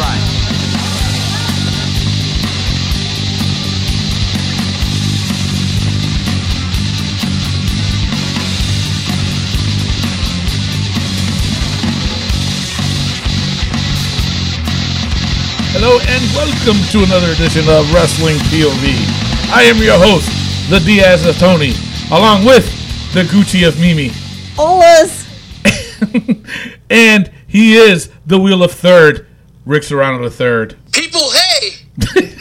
line. Hello and welcome to another edition of Wrestling POV. I am your host, the Diaz of Tony, along with the Gucci of Mimi. Olas. And he is the Wheel of Third, Rick Serrano the Third. People, hey!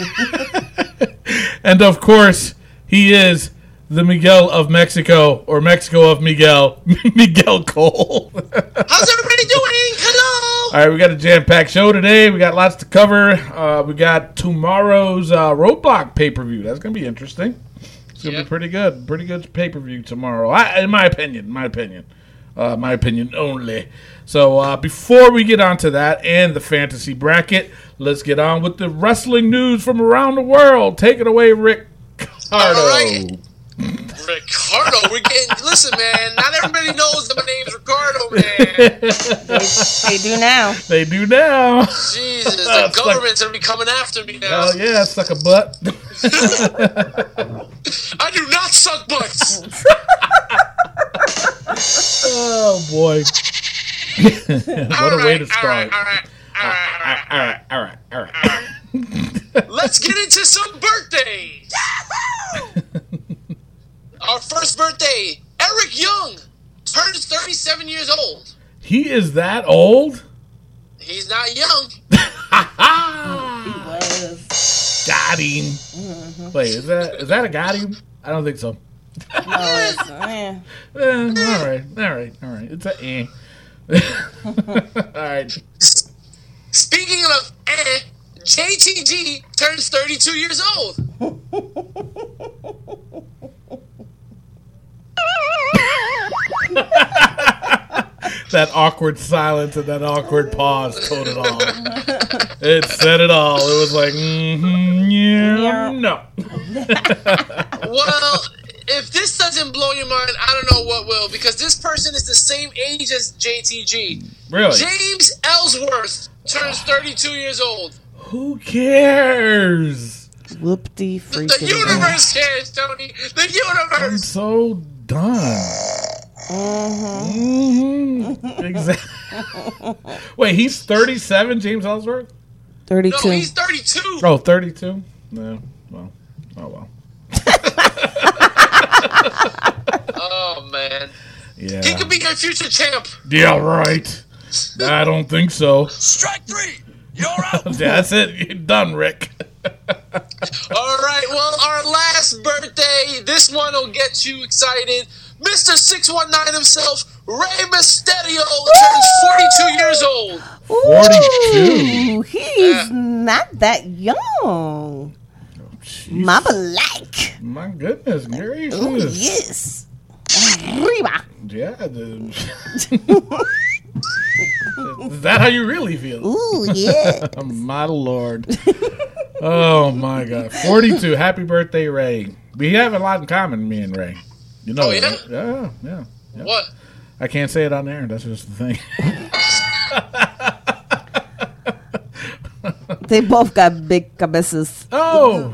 And of course, he is the Miguel of Mexico, or Mexico of Miguel, Miguel Cole. How's everybody doing? Hello! All right, we got a jam-packed show today. We got lots to cover. Uh, we got tomorrow's uh, Roadblock pay-per-view. That's gonna be interesting. It's gonna Yep. be pretty good. Pretty good pay-per-view tomorrow. I, in my opinion, my opinion, uh, my opinion only. So uh, before we get on to that and the fantasy bracket, let's get on with the wrestling news from around the world. Take it away, Rick Cardo. All right. Ricardo, we're getting. Listen, man, not everybody knows that my name's Ricardo, man. They do now. They do now. Jesus, the Suck- government's gonna be coming after me now. Oh yeah, suck a butt. I do not suck butts. oh boy. what a way to start. right, all right, all right, all right. all right, all right, all right. Let's get into some birthdays. Our first birthday, Eric Young, turns 37 years old. He is that old? He's not young. Ah, Was. got him. Wait, is that is that a got him? I don't think so. No, it's, eh. Eh, all right, all right, all right. It's a eh. all right. Speaking of eh, JTG turns 32 years old. That awkward silence and that awkward pause told it all. it said it all. It was like, mm-hmm, yeah, no. Well, if this doesn't blow your mind, I don't know what will, because this person is the same age as JTG. Really? James Ellsworth turns 32 years old. Who cares? Whoop-de The universe cares, Tony. The universe. I'm so done. Mm-hmm. Exactly. Wait, he's 37, James Ellsworth? 32. No, he's 32. Oh, 32? No. Well, oh well. Oh man, Yeah. he could be your future champ. Yeah, right. I don't think so. Strike three. You're out. That's it. You're done, Rick. All right, well, our last birthday. This one will get you excited. Mr. 619 himself, Rey Mysterio, turns 42 years old. 42. Ooh, he's not that young. Mama like. My goodness, Gary. Ooh, yes. Arriba. Yeah, dude. Is that how you really feel? Ooh, yeah. My lord. Oh my god. 42. Happy birthday, Rey. We have a lot in common, me and Rey. You know Oh, that, yeah? right? Yeah, yeah. yeah. What? I can't say it on air. That's just the thing. they both got big cabezas. Oh,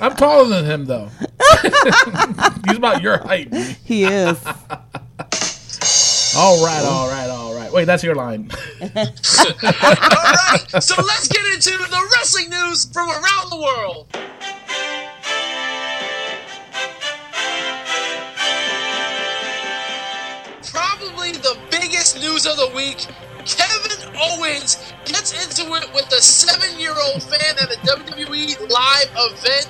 I'm taller than him though. He's about your height. He is. All right, all right, all right. Wait, that's your line. All right, so let's get into the wrestling news from around the world. Probably the biggest news of the week. Kevin Owens gets into it with a seven-year-old fan at a WWE live event.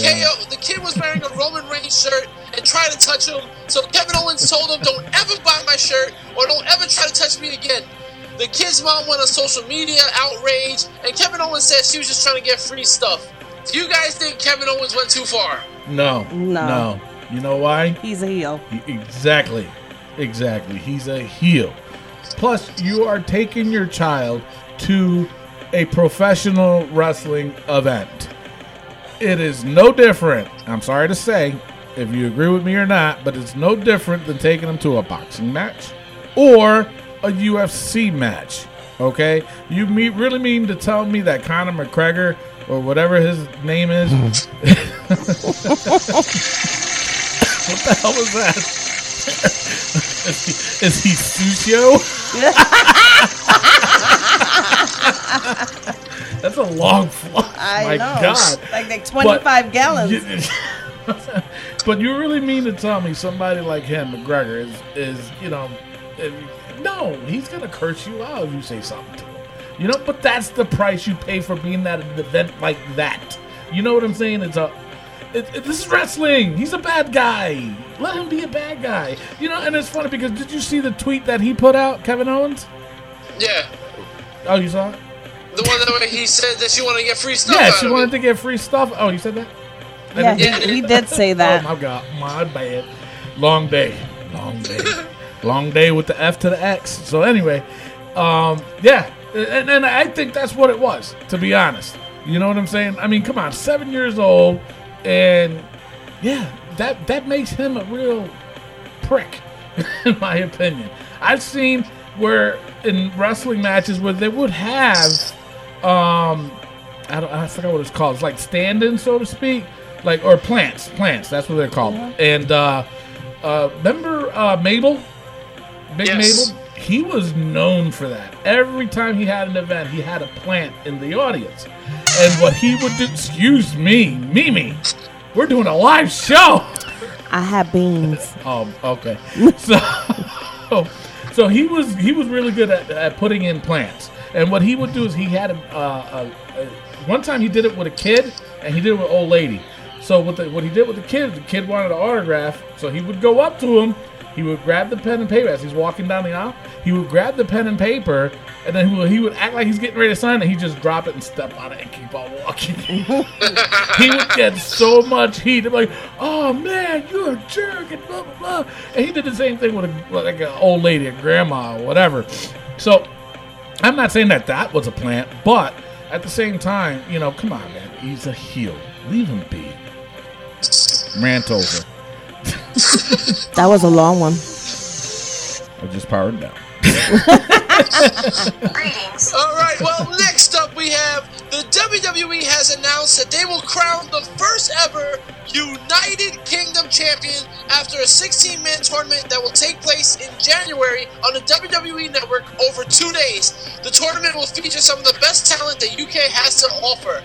Yeah. KO, the kid was wearing a Roman Reigns shirt and tried to touch him. So Kevin Owens told him, "Don't ever buy my shirt or don't ever try to touch me again." The kid's mom went on social media outraged, and Kevin Owens said she was just trying to get free stuff. Do you guys think Kevin Owens went too far? No, No. no. You know why? He's a heel. He- Exactly, exactly. He's a heel. Plus, you are taking your child to a professional wrestling event. It is no different. I'm sorry to say, if you agree with me or not, but it's no different than taking them to a boxing match or a UFC match Okay, you me- really mean to tell me that Conor McGregor or whatever his name is? what the hell was that? is, he, is he Susio? That's a long flight. I My know. God. Like like 25 gallons. You- but you really mean to tell me somebody like him, McGregor, is is you know, if- no, he's gonna curse you out if you say something to him. You know, but that's the price you pay for being at an event like that. You know what I'm saying? It's a. It, it- this is wrestling. He's a bad guy. Let him be a bad guy. You know, and it's funny because did you see the tweet that he put out, Kevin Owens? Yeah. Oh, you saw it? The one that he said that she wanted to get free stuff Yeah, she wanted to get free stuff. Oh, you said that? Yeah, he, he did say that. Oh that. my god, my bad. Long day, long day, long day with the F to the X. So anyway, um, yeah, and, and I think that's what it was. To be honest, you know what I'm saying? I mean, come on, seven years old, and yeah, that that makes him a real prick, in my opinion. I've seen where in wrestling matches where they would have um I, don't, I forgot what it's called. It's like stand-in, so to speak, like or plants. Plants. That's what they're called. And uh, uh, remember uh, Mabel, Big Yes. Mabel. He was known for that. Every time he had an event, he had a plant in the audience. And what he would do, excuse me, Mimi, we're doing a live show. I have beans. Um, okay. So, so he was he was really good at, at putting in plants. And what he would do is he had a, uh, a, a one time he did it with a kid and he did it with an old lady. So what the, what he did with the kid, the kid wanted an autograph, so he would go up to him. He would grab the pen and paper as he's walking down the aisle. He would grab the pen and paper, and then he would, he would act like he's getting ready to sign it. He just drop it and step on it and keep on walking. he would get so much heat. Be like, "Oh man, you're a jerk," and blah blah blah. And he did the same thing with a, like an old lady, a grandma, or whatever. So I'm not saying that that was a plant, but at the same time, you know, come on, man, he's a heel. Leave him be. Rant over. That was a long one. I just powered down. Greetings. All right. Well, next up we have the WWE has announced that they will crown the first ever United Kingdom champion after a 16-man tournament that will take place in January on the WWE Network over two days. The tournament will feature some of the best talent the UK has to offer.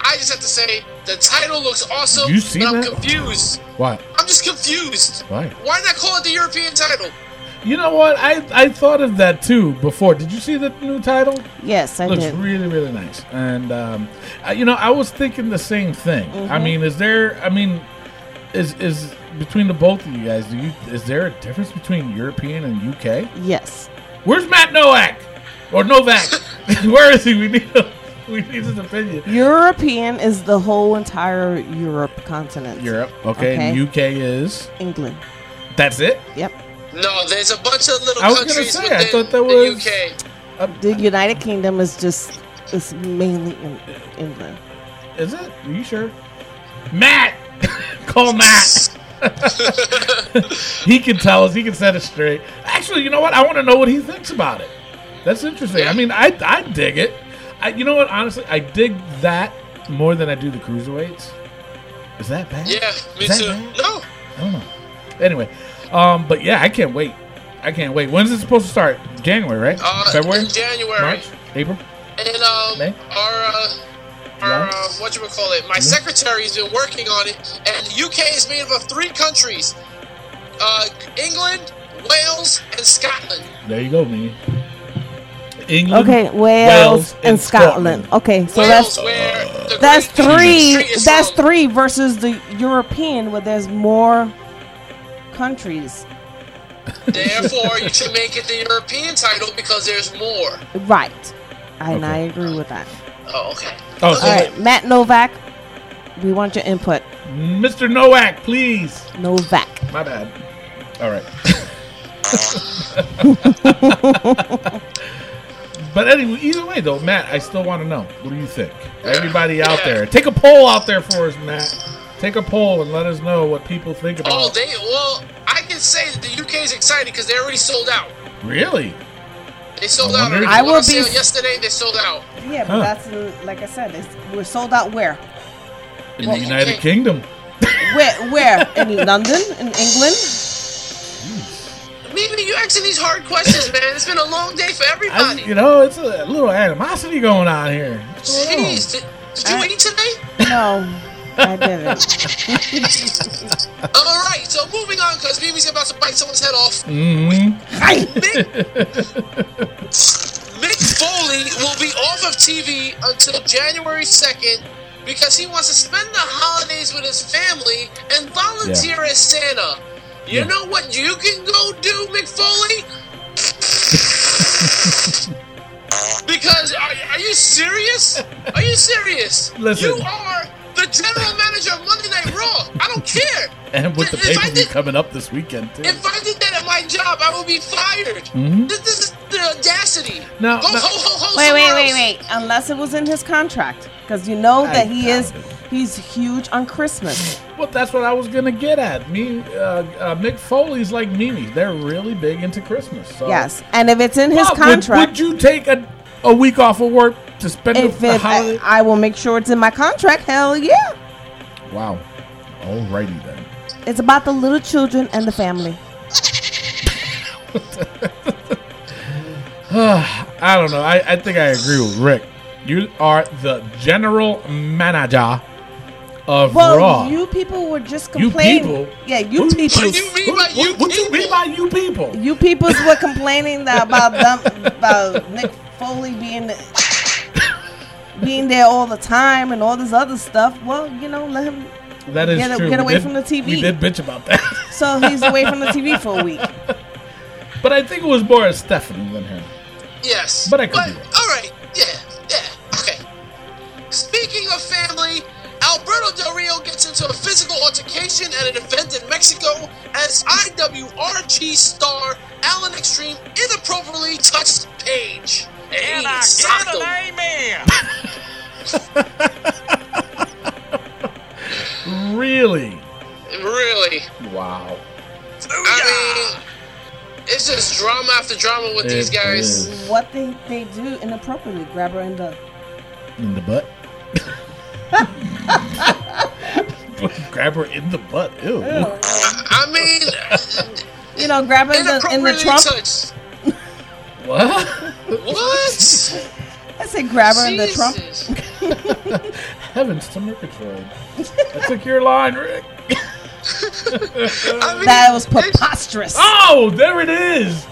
I just have to say the title looks awesome, You see but I'm that? confused. What? I'm just confused. Why? Why not call it the European title? You know what? I I thought of that too before. Did you see the new title? Yes, I looks did. Looks really really nice and um, I, you know i was thinking the same thing i mean is there i mean is is between the both of you guys do you is there a difference between european and uk Yes. where's matt nowak or novak where is he we need we need his opinion European is the whole entire Europe continent. europe okay, and uk is England. that's it Yep. No, there's a bunch of little I was countries say, within I thought that the was- UK. Uh, the United Kingdom is just is mainly in England. is it are you sure matt call matt he can tell us. He can set it straight. Actually, you know what? I want to know what he thinks about it. That's interesting. I mean, I I dig it. I, you know what? Honestly, I dig that more than I do the cruiserweights. Is that bad? Yeah, me Is that too. bad? No, I don't know. Anyway, um, but yeah, I can't wait. I can't wait. When's it supposed to start? January, right? uh, February, January, March, April. and um, May? our uh, our uh, what you call it? My secretary's been working on it, and the UK is made up of three countries: uh, England, Wales, and Scotland. There you go, man. England. Okay, Wales, Wales, and, and Scotland. Scotland. Okay, so Wales, that's where the that's three. That's from. three versus the European, where there's more countries. Therefore, you should make it the European title because there's more. Right. And I agree with that. Oh, okay. Oh, so All right, Matt Novak, we want your input. Mr. Novak, please. Novak. My bad. All right. but anyway, either way though, Matt, I still want to know. What do you think? Everybody out Yeah. there, take a poll out there for us, Matt. Take a poll and let us know what people think about. Oh, it. they well, I can say that the UK is excited because they already sold out. really? They sold I out. already. I will be- sale yesterday. They sold out. Yeah, but Huh. that's like I said, it's, we're sold out where? In Well, the United can't- Kingdom. Where? Where? In London? In England? Mimi, you asking these hard questions, man. It's been a long day for I, everybody. you know, it's a little animosity going on here. What's? Jeez, did, did you I- eat today? No, I didn't. All right, so moving on because Mimi's about to bite someone's head off. Mhm. Mick, Mick Foley will be off of TV until January 2nd because he wants to spend the holidays with his family and volunteer as Santa. You Yeah. know what you can go do, Mick Foley? because are, are you serious? Are you serious? Listen. You are the general manager of Monday Night Raw. I don't care. And with the If I pay per view coming up this weekend, too. If I did that at my job, I would be fired. Mhm. This, this is the audacity. No, Go now- ho ho ho. Wait, wait, somewhere wait, wait. Unless it was in his contract, because you know that he is. It. He's huge on Christmas. Well, that's what I was gonna get at. Me, uh, uh, Mick Foley's like Mimi. They're really big into Christmas. So. Yes, and if it's in his Bob, would- contract, Would, you take a, a week off of work to spend if the, the holiday? I, I will make sure it's in my contract. Hell yeah! wow. Alrighty then. It's about the little children and the family. Ah, I don't know. I, I think I agree with Rick. You are the general manager of Well, Raw. you people were just You complaining. people? Yeah, you Who- people. What do you mean by you what, what you mean people? by you people? You peoples were complaining that about them about Nick Foley being being there all the time and all this other stuff. Well, you know, let him. That is Get- true. get away did- from the TV. We did bitch about that. So he's away from the TV for a week. but I think it was more of Stephanie than him. Yes. But I could be wrong. All right. Yeah. Yeah. Okay. Speaking of family, Alberto Del Rio gets into a physical altercation at an event in Mexico as IWRG star Alan Extreme inappropriately touched Paige. And I socked get an amen? Really? Really. Wow. I mean, it's just drama after drama with these guys. is. What they they do inappropriately, grab her in the. In the butt? Grab her in the butt. Ew. I mean, You know, grab her in the in the inappropriately trump. touched. What? What? I say grab her in the trump. Jesus. Heavens to Murgatroyd. I took your line, Rick. I mean, That was preposterous. Oh, there it is.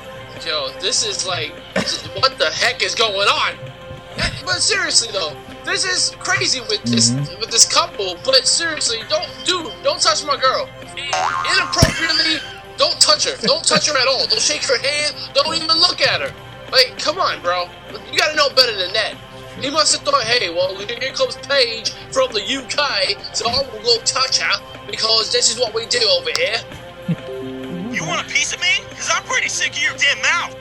Yo, this is like, what the heck is going on? But seriously though, this is crazy with this Mm-hmm. with this couple. But seriously, don't dude, don't touch my girl. Inappropriately, don't touch her. Don't touch her at all. Don't shake her hand. Don't even look at her. Like, come on, bro. You gotta know better than that. He must have thought, hey, well, here comes Paige from the UK, so I will go touch her because this is what we do over here. You want a piece of me? Because I'm pretty sick of your damn mouth.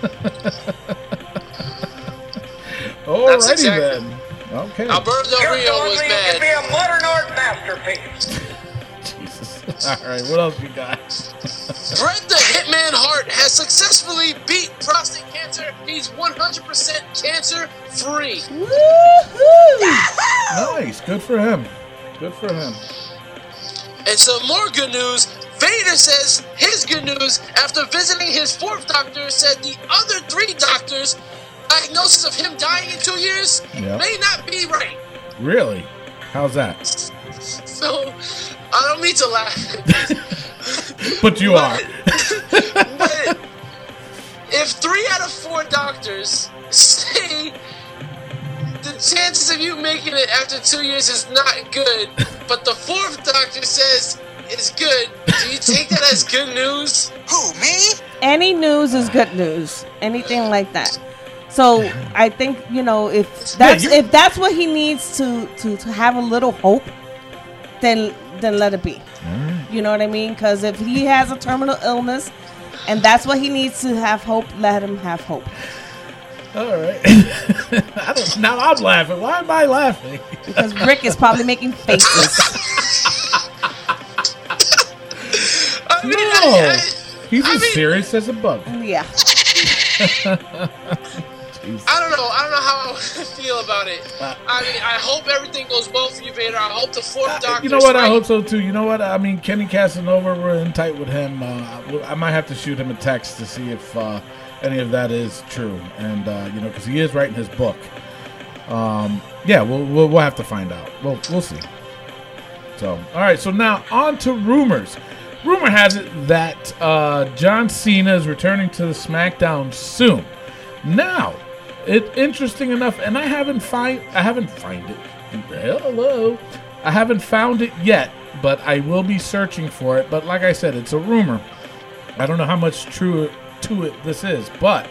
Alrighty exactly- then. Okay. Alberto Rio was mad. a modern art masterpiece. Jesus. All right. What else you got? Bret the Hitman Hart has successfully beat prostate cancer. He's 100% cancer free. Nice. Good for him. Good for him. And some more good news. Vader says his good news after visiting his fourth doctor said the other three doctors' diagnosis of him dying in two years Yeah. may not be right. Really? How's that? So I don't mean to laugh. But you are. but if three out of four doctors say the chances of you making it after two years is not good, but the fourth doctor says it's good, do you take that as good news? Who, me? Any news is good news. Anything like that. So I think you know if that's you- if that's what he needs to to to have a little hope, then then let it be. You know what I mean? Because if he has a terminal illness, and that's what he needs to have hope, let him have hope. All right. I don't, now I'm laughing. Why am I laughing? Because Rick is probably making faces. I mean, No. I, He's I as mean- serious as a bug. Yeah. I don't know. I don't know how I feel about it. I mean, I hope everything goes well for you, Vader. I hope the fourth Doctor. Uh, you know what? I hope so too. You know what? I mean, Kenny Casanova, we're in tight with him. Uh, I might have to shoot him a text to see if uh, any of that is true, and uh, you know, because he is writing his book. Um, yeah, we'll, we'll we'll have to find out. We'll we'll see. So, all right. So now on to rumors. Rumor has it that uh, John Cena is returning to the SmackDown soon. Now, it interesting enough, and I haven't find I haven't find it. Hello, I haven't found it yet, but I will be searching for it. But like I said, it's a rumor. I don't know how much true to it this is, but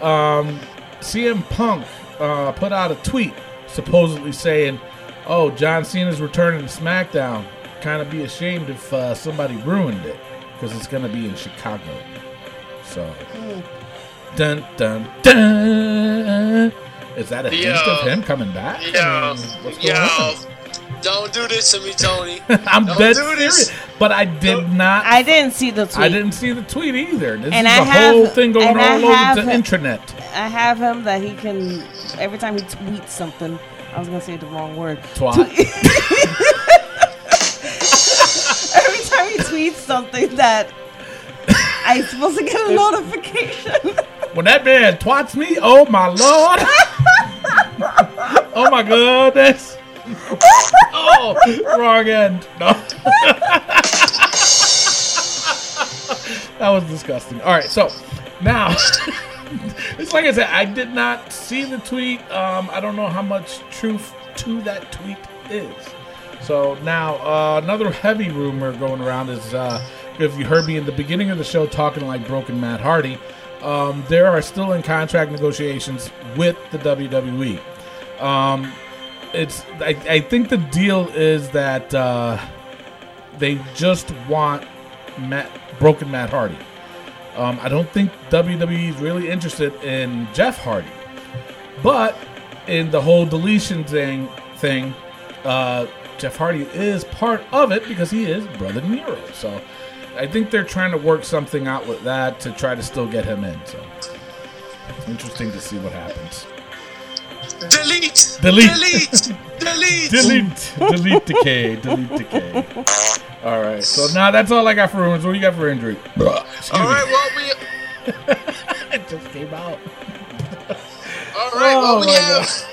um, CM Punk uh, put out a tweet supposedly saying, "Oh, John Cena's returning to SmackDown. Kind of be ashamed if uh, somebody ruined it because it's to be in Chicago." So, dun dun dun. Is that a hint Yo. of him coming back? I Yo, hmm, what's going on? don't do this to me, Tony. I'm Don't dead do this. serious, but I did not. I didn't see the tweet. I didn't see the tweet either. This And is I the have- whole thing going and I all over have- the intranet. I have him that he can every time he tweets something. I was gonna say the wrong word. Twat. Every time he tweets something that I'm supposed to get a notification. When that man twats me, oh my lord! oh my goodness! Oh, wrong end. No. that was disgusting. All right, so now it's like I said, I did not see the tweet. Um, I don't know how much truth to that tweet is. So now uh, another heavy rumor going around is uh, if you heard me in the beginning of the show talking like broken Matt Hardy, um, there are still in contract negotiations with the WWE. Um, it's I, I think the deal is that uh, they just want Matt, broken Matt Hardy. Um, I don't think WWE is really interested in Jeff Hardy, but in the whole deletion thing, thing, uh, Jeff Hardy is part of it because he is brother Nero. So I think they're trying to work something out with that to try to still get him in. So interesting to see what happens. Delete. Delete. Delete. Delete. Delete, delete decay, delete decay. All right, so now that's all I got for rumors. What do you got for injury? All me. Well, we. it just came out. All right. Oh, well, we oh, my have.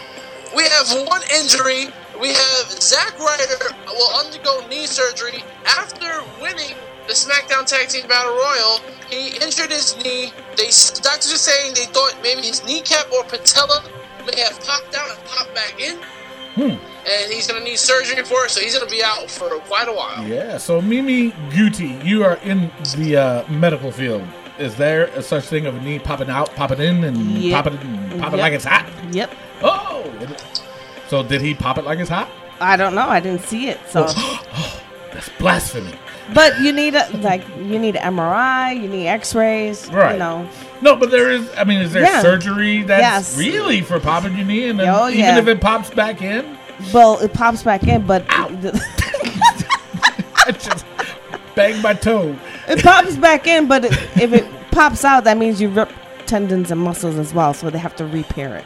We have one injury. We have Zack Ryder will undergo knee surgery after winning the SmackDown Tag Team Battle Royal. He injured his knee. They doctors are saying they thought maybe his kneecap or patella may have popped out and popped back in. Hmm. And he's gonna need surgery for it, so he's gonna be out for quite a while. Yeah, so Mimi Guti, you are in the uh, medical field. Is there a such thing of a knee popping out, popping in, and Yep. popping and popping Yep. like it's hot? Yep. Oh! So did he pop it like it's hot? I don't know. I didn't see it. So, That's blasphemy. But you need a like you need MRI. You need X-rays. Right. You know. No, but there is. I mean, is there Yeah. surgery that's Yes. really for popping your knee, and then Oh, even yeah. if it pops back in, Well, it pops back in, but I just bang my toe. it pops back in. But it, if it pops out, that means you rip tendons and muscles as well. So they have to repair it.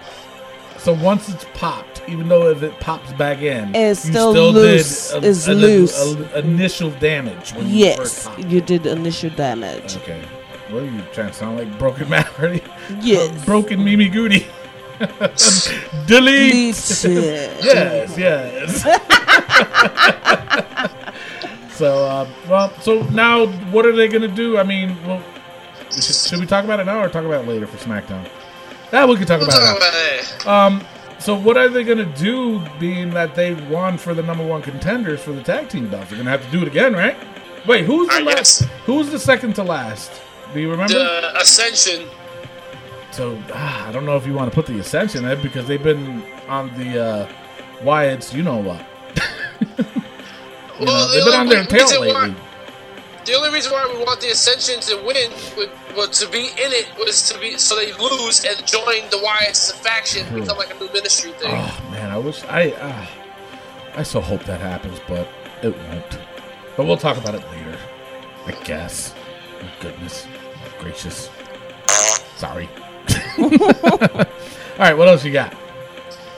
So once it's popped, even though if it pops back in, It's you still still loose. did a, It's a- loose. a- initial damage when you Yes, first you did initial damage. Okay. What are you trying to sound like? Broken Matt Hardy? Yes. Broken Mimi Goody. Delete. Delete yes, yes. so, uh, well, so now what are they going to do? I mean, well, should, should we talk about it now or talk about it later for SmackDown? Yeah, we can talk We'll about talk now. about. Um, so what are they going to do, being that they won for the number one contenders for the tag team belts? They're going to have to do it again, right? Wait, who's the Uh, last? Who's the second to last? Do you remember? The Ascension. So ah, I don't know if you want to put the Ascension in because they've been on the uh, Wyatt's, you know what? You Well, the they've been on their tail why- lately. The only reason why we want the Ascension to win, would, was to be in it, was to be so they lose and join the Wyatts as a faction, True. become like a new ministry thing. Oh man, I wish I. Uh, I so hope that happens, but it won't. But we'll talk about it later, I guess. Oh, goodness gracious. Sorry. all right, what else you got?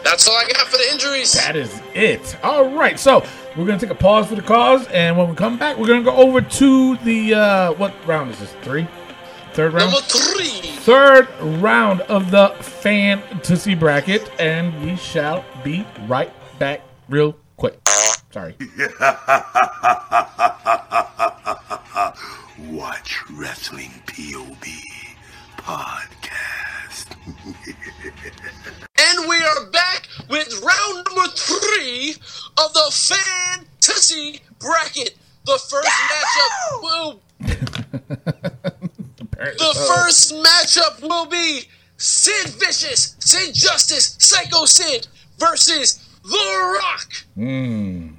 That's all I got for the injuries. That is it. All right, so we're gonna take a pause for the cause, and when we come back, we're gonna go over to the uh, what round is this? Three, third round. Number three. third round of the fantasy bracket, and we shall be right back real quick. Sorry. Watch Wrestling POV podcast. And we are back with round number three of the fantasy bracket. The first matchup will the first matchup will be Sid Vicious, Sid Justice, Psycho Sid versus The Rock. Hmm.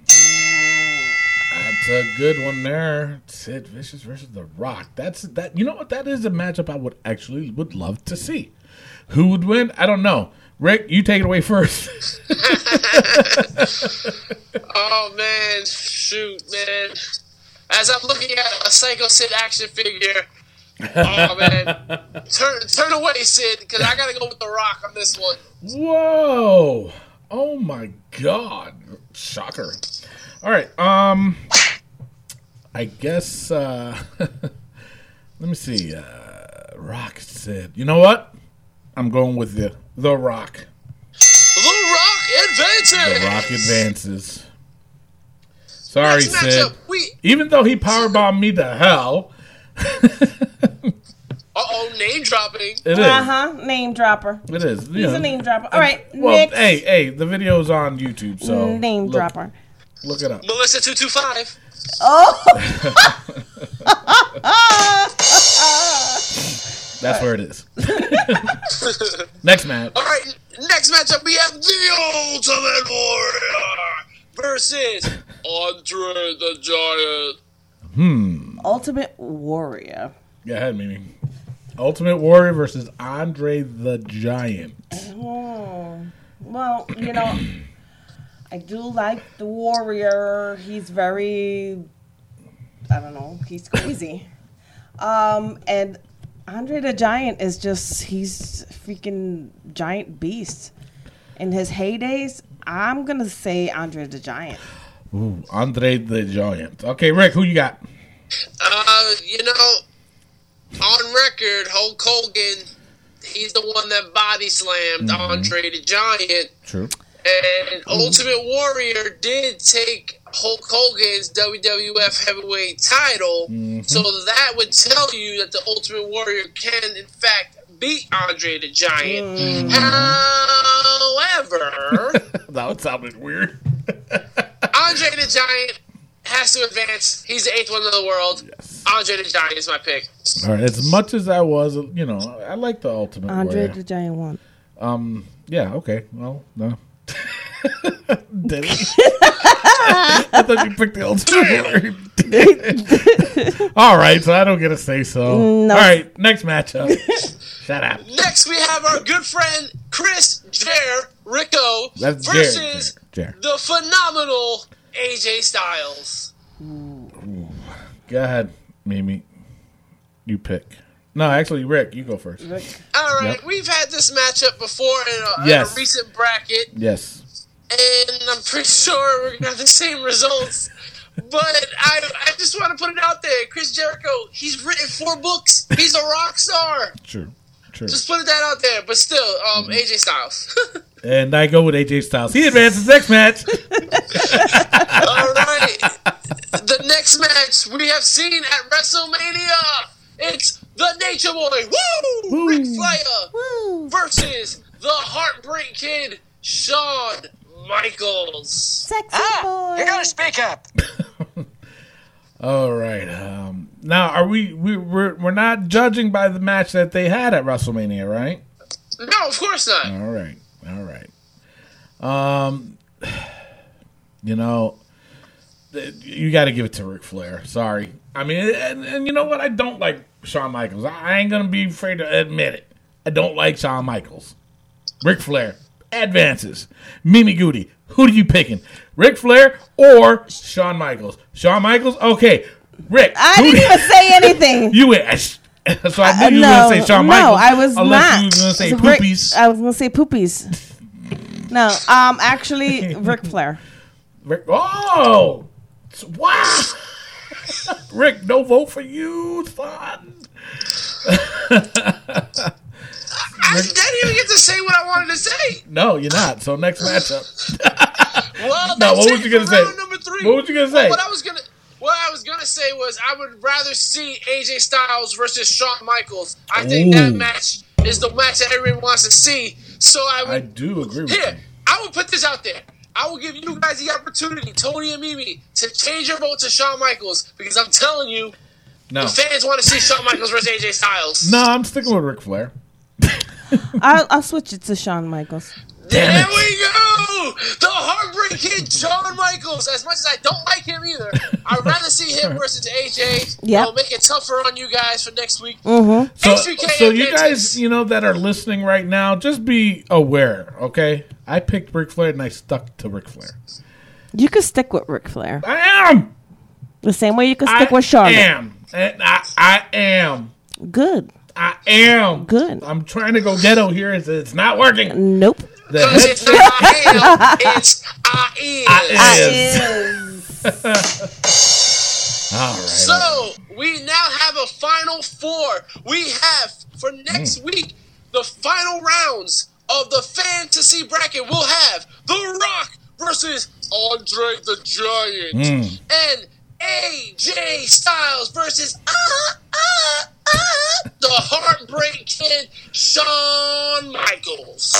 That's a good one there. Sid Vicious versus The Rock. That's that. You know what? That is a matchup I would actually would love to see. Who would win? I don't know. Rick, you take it away first. Oh man, shoot, man. As I'm looking at a Psycho Sid action figure, oh man, turn turn away, Sid, because I gotta go with The Rock on this one. Whoa! Oh my god! Shocker. All right. Um, I guess. uh Let me see. Uh Rock said. You know what? I'm going with the the Rock. The Rock advances. The Rock advances. Sorry, Next Sid. matchup, we Even though he powerbombed me to hell, uh oh name dropping. it is. Uh huh. Name dropper. It is. He's a name dropper. All right. Well, next hey, hey, the video's on YouTube, so name look, dropper. Look it up. Melissa two two five. Oh. That's where it is. Next match. All right, next matchup we have the Ultimate Warrior versus Andre the Giant. Hmm. Ultimate Warrior. Go ahead, Mimi. Ultimate Warrior versus Andre the Giant. Oh. Well, you know, I do like the Warrior. He's very, I don't know, he's crazy. Um, and Andre the Giant is just, he's freaking giant beast. In his heydays, I'm going to say Andre the Giant. Ooh, Andre the Giant. Okay, Rick, who you got? Uh, you know, on record, Hulk Hogan, he's the one that body slammed Andre the Giant. True. And Ultimate Warrior did take Hulk Hogan's WWF Heavyweight title, so that would tell you that the Ultimate Warrior can, in fact, beat Andre the Giant. However, That would sounded weird. Andre the Giant has to advance. He's the eighth one in the world. Yes. Andre the Giant is my pick. All right. As much as I was, you know, I like the Ultimate Andre Warrior. the Giant won. Um. Yeah. Okay. Well, no. Did he? I thought you picked the Ultimate Warrior. All right. So I don't get to say so. Mm, no. All right. Next matchup. Shut up. Next, we have our good friend Chris Jericho That's versus Jer- Jer. the phenomenal AJ Styles. Go ahead, Mimi. You pick. No, actually, Rick, you go first. All right, Yep. we've had this matchup before in a, in a recent bracket, Yes. And I'm pretty sure we're gonna have the same results. But I, I just want to put it out there, Chris Jericho. He's written four books. He's a rock star. True. True. Just put it that out there. But still, um, Mm-hmm. AJ Styles. And I go with AJ Styles. He advances next match. All right. The next match we have seen at WrestleMania. It's the Nature Boy, woo, Ric Flair Woo. versus the Heartbreak Kid, Shawn Michaels. Sexy Ah, boy. you gotta speak up. All right. Um, now, are we? we we're, we're not judging by the match that they had at WrestleMania, right? No, of course not. All right. All right. Um, you know, you got to give it to Ric Flair. Sorry. I mean, and, and you know what? I don't like Shawn Michaels. I, I ain't gonna be afraid to admit it. I don't like Shawn Michaels. Ric Flair advances. Mimi Goody. Who do you picking? Ric Flair or Shawn Michaels? Shawn Michaels. Okay. Rick. I didn't even say anything. You went. So I knew you were no, going to say Shawn no, Michaels. I was not. you were going to say Rick- poopies. I was gonna say poopies. No, um, actually, Ric Flair. Rick, oh, wow. Rick, no vote for you, son. I didn't even get to say what I wanted to say. No, you're not. So next matchup. Well, No, what was you gonna say? Number three. What was you gonna say? Well, what I was gonna, what I was gonna say was, I would rather see AJ Styles versus Shawn Michaels. I think that match is the match that everyone wants to see. So I would I do agree with Here, you. I will put this out there. I will give you guys the opportunity, Tony and Mimi, to change your vote to Shawn Michaels because I'm telling you, No. the fans want to see Shawn Michaels versus AJ Styles. No, I'm sticking with Ric Flair. I'll, I'll switch it to Shawn Michaels. Damn there it. we go! The Heartbreak Kid, Shawn Michaels. As much as I don't like him either, I'd rather see him versus AJ. Yeah, It'll make it tougher on you guys for next week. Mm-hmm. So, HBK so you guys, you know, that are listening right now, just be aware, okay? I picked Ric Flair and I stuck to Ric Flair. You could stick with Ric Flair I am. the same way you could stick I with Charlotte. am. I, I am. Good. I am. Good. I'm trying to go ghetto here. It's, it's not working. Nope. The it's headset not I am, it's I am. is. All right. So we now have a final four. We have for next week the final rounds of the fantasy bracket. We'll have The Rock versus Andre the Giant and AJ Styles versus uh, uh, the Heartbreak Kid Shawn Michaels.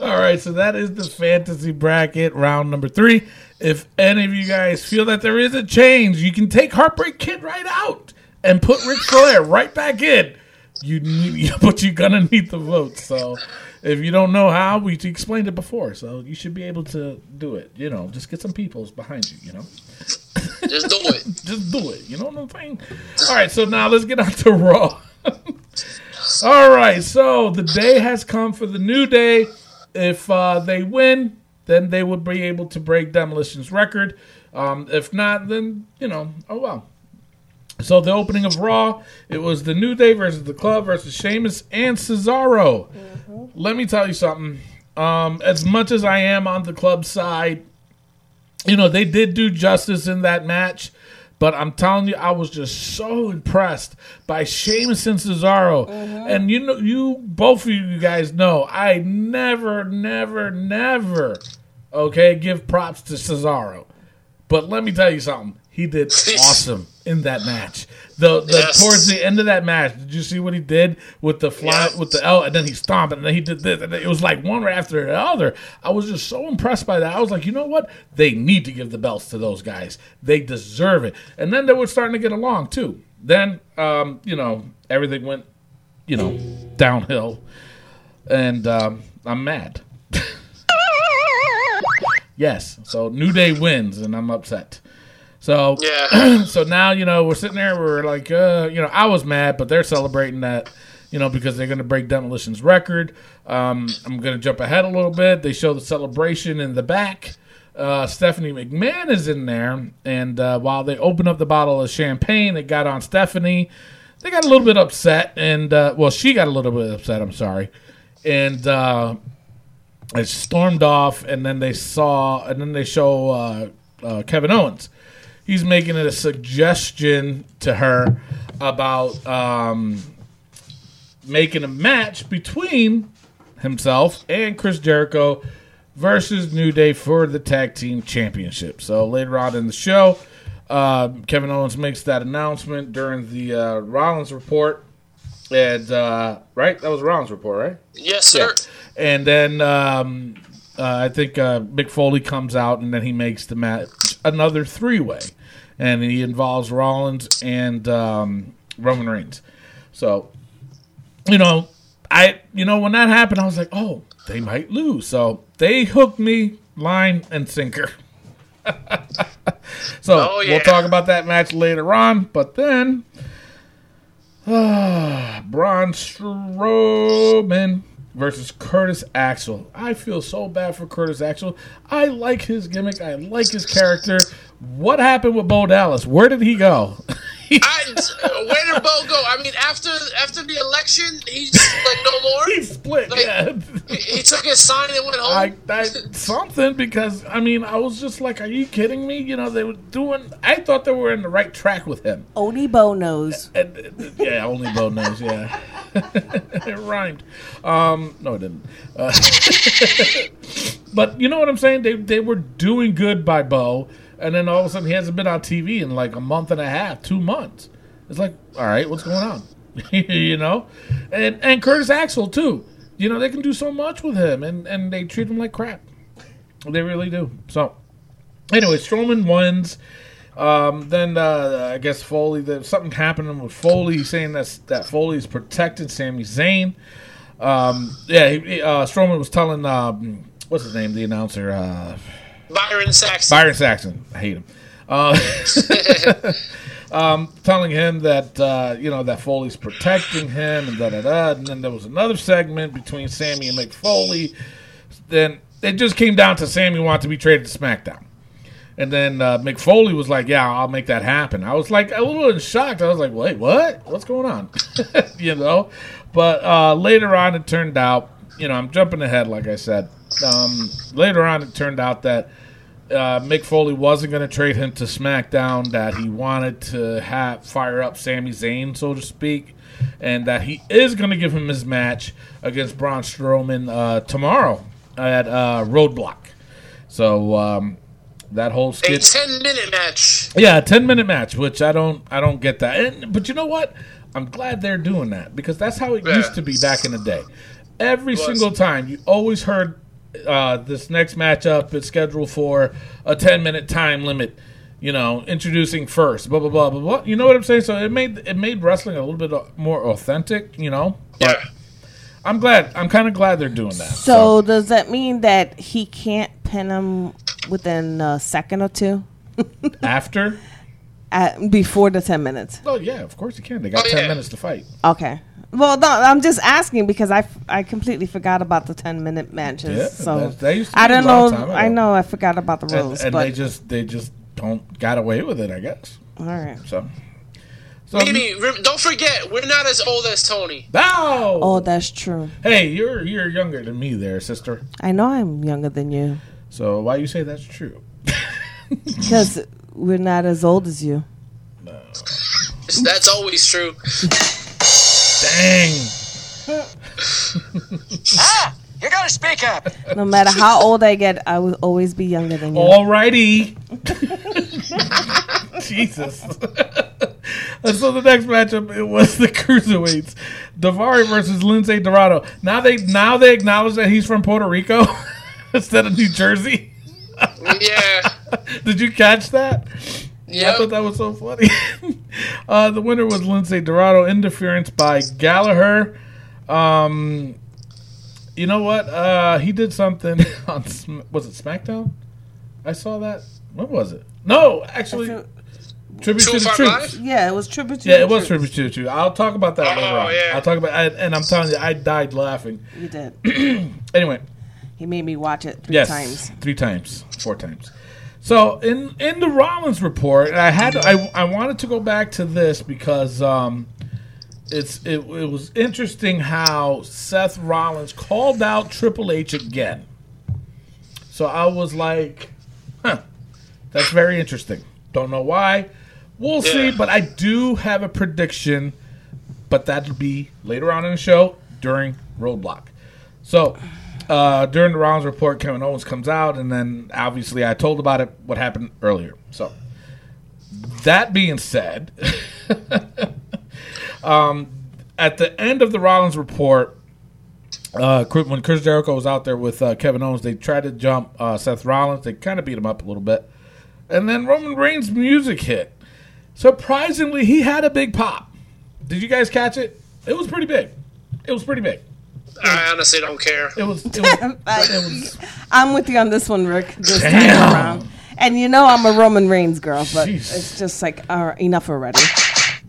All right, so that is the fantasy bracket round number three. If any of you guys feel that there is a change, you can take Heartbreak Kid right out and put Ric Flair right back in. You need, but you're gonna need the votes. So if you don't know how, we explained it before. So you should be able to do it. You know, just get some peoples behind you. You know, Just do it. just do it. You know what I'm saying? All right, so now let's get on to Raw. All right, so the day has come for the new day. If uh, they win, then they would be able to break Demolition's record. Um, if not, then you know, oh well. So the opening of Raw, it was the New Day versus the Club versus Sheamus and Cesaro. Let me tell you something. Um, as much as I am on the club side, you know they did do justice in that match. But I'm telling you, I was just so impressed by Sheamus and Cesaro. And you know, you both of you guys know, I never, never, never, okay, give props to Cesaro. But let me tell you something. He did awesome in that match. The, the Yes. towards the end of that match, did you see what he did with the fly with the L and then he stomped and then he did this and it was like one right after the other. I was just so impressed by that. I was like, you know what? They need to give the belts to those guys. They deserve it. And then they were starting to get along too. Then um, you know, everything went, you know, downhill. And um, I'm mad. yes. So New Day wins and I'm upset. So Yeah. so now you know we're sitting there. We're like, uh, you know, I was mad, but they're celebrating that, you know, because they're going to break Demolition's record. Um, I'm going to jump ahead a little bit. They show the celebration in the back. Uh, Stephanie McMahon is in there, and uh, while they open up the bottle of champagne, it got on Stephanie. They got a little bit upset, and uh, well, she got a little bit upset. I'm sorry, and uh, I stormed off, and then they saw, and then they show uh, uh, Kevin Owens. He's making a suggestion to her about um, making a match between himself and Chris Jericho versus New Day for the tag team championship. So later on in the show, uh, Kevin Owens makes that announcement during the uh, Rollins report. And uh, right, that was Rollins report, right? Yes, sir. And then um, uh, I think uh, Mick Foley comes out, and then he makes the match another three way, and he involves Rollins and um, Roman Reigns. So, you know, I you know when that happened, I was like, oh, they might lose. So they hooked me line and sinker. so Oh, yeah. we'll talk about that match later on, but then. Braun Strowman versus Curtis Axel. I feel so bad for Curtis Axel. I like his gimmick. I like his character. What happened with Bo Dallas? Where did he go? I, where did Bo go? I mean, after after the election, he's like no more. he split. Like, yeah. He, he took his sign and went home. I, I something because I mean I was just like, are you kidding me? You know they were doing. I thought they were in the right track with him. Only Bo knows. And, uh, yeah, only Bo knows. Yeah, it rhymed. Um, no, it didn't. Uh, but you know what I'm saying? They they were doing good by Bo, and then all of a sudden he hasn't been on TV in like a month and a half, two months. It's like, all right, what's going on? you know, and and Curtis Axel too. You know they can do so much with him, and and they treat him like crap. They really do. So, anyway, Strowman wins. Um, then uh, I guess Foley, something happening with Foley, saying that that Foley is protecting Sami Zayn. Um, yeah, he, uh, Strowman was telling um, what's his name, the announcer, uh, Byron Saxton. Byron Saxton. I hate him. Uh, um, telling him that uh, you know that Foley's protecting him and da da da. And then there was another segment between Sami and Mick Foley. Then it just came down to Sami wanted to be traded to SmackDown. And then uh, Mick Foley was like, "Yeah, I'll make that happen." I was like a little shocked. I was like, "Wait, what? What's going on?" you know. But uh, later on, it turned out, you know, I'm jumping ahead, like I said. Um, later on, it turned out that uh, Mick Foley wasn't going to trade him to SmackDown. That he wanted to have fire up Sami Zayn, so to speak, and that he is going to give him his match against Braun Strowman uh, tomorrow at uh, Roadblock. So um, that whole A ten minute match. Yeah, a ten minute match, which I don't I don't get that. And, but you know what? I'm glad they're doing that because that's how it Yeah. used to be back in the day. Every single time, you always heard uh, this next matchup is scheduled for a ten minute time limit. You know, introducing first, blah blah blah blah blah. You know what I'm saying? So it made it made wrestling a little bit more authentic. You know, but Yeah. I'm glad. I'm kind of glad they're doing that. So does that mean that he can't pin him within a second or two after, at, before the ten minutes? oh yeah, of course he can. They got Oh, ten yeah. minutes to fight. Okay. Well, no, I'm just asking because I, f- I completely forgot about the ten minute matches. Yeah, so that- that used to I be don't long know. time ago. I know I forgot about the rules, and but they just they just don't got away with it, I guess. all right. So, so Mimi, don't forget, we're not as old as Tony. Bow! Oh, that's true. hey, you're you're younger than me, there, sister. I know I'm younger than you So why you say that's true? because we're not as old as you. No. That's always true. Dang! Ah, you gotta speak up. No matter how old I get, I will always be younger than you. Alrighty. Jesus. and so the next matchup it was the cruiserweights, Daivari versus Lince Dorado. Now they now they acknowledge that he's from Puerto Rico instead of New Jersey. Yeah. Did you catch that? I thought that was so funny. uh, the winner was Lince Dorado. Interference by Gallagher. Um, you know what? Uh, he did something on Sm- was it SmackDown? I saw that. What was it? No, actually, tribute to the 205 troops. Yeah, it was tribute to Yeah, it was tribute to the troops. I'll talk about that Oh, later on. yeah. I'll talk about, I, and I'm telling you, I died laughing. You did. Anyway, He made me watch it three yes, times. three times, four times. So in in the Rollins report, and I had I I wanted to go back to this because um, it's it, it was interesting how Seth Rollins called out Triple H again. So I was like, huh, that's very interesting. Don't know why. We'll see, but I do have a prediction, but that'll be later on in the show during Roadblock. So uh, during the Rollins report, Kevin Owens comes out, and then obviously I told about it what happened earlier. So that being said, um, at the end of the Rollins report, uh, when Chris Jericho was out there with uh, Kevin Owens, they tried to jump uh, Seth Rollins. They kind of beat him up a little bit, and then Roman Reigns' music hit. Surprisingly, he had a big pop. Did you guys catch it? It was pretty big. It was pretty big. I honestly don't care. It was. It was, it was I'm with you on this one, Rick. This Damn. time around. And you know I'm a Roman Reigns girl, but Jeez. it's just like all right, enough already.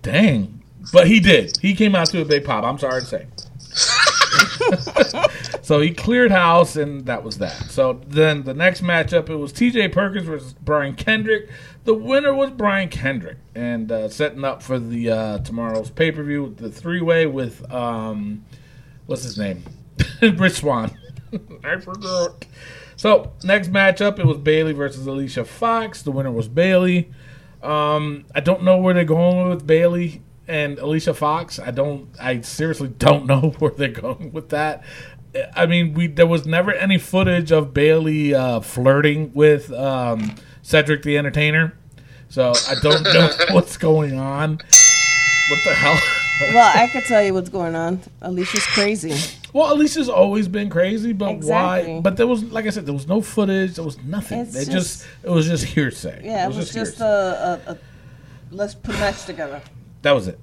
Dang. But he did. He came out to a big pop. I'm sorry to say. So he cleared house, and that was that. So then the next matchup, it was T.J. Perkins versus Brian Kendrick. The winner was Brian Kendrick, and uh, setting up for the uh, tomorrow's pay per view, the three way with um, what's his name, Rich Swann. I forgot. So next matchup, it was Bayley versus Alicia Fox. The winner was Bayley. Um, I don't know where they're going with Bayley and Alicia Fox. I don't. I seriously don't know where they're going with that. I mean, we there was never any footage of Bayley uh, flirting with um, Cedric the Entertainer, so I don't know what's going on. What the hell? Well, I could tell you what's going on. Alicia's crazy. Well, Alicia's always been crazy, but Exactly. why? But there was, like I said, there was no footage. There was nothing. It's They just, just- it was just hearsay. Yeah, it was just hearsay. a, a, a let's put a match together. That was it.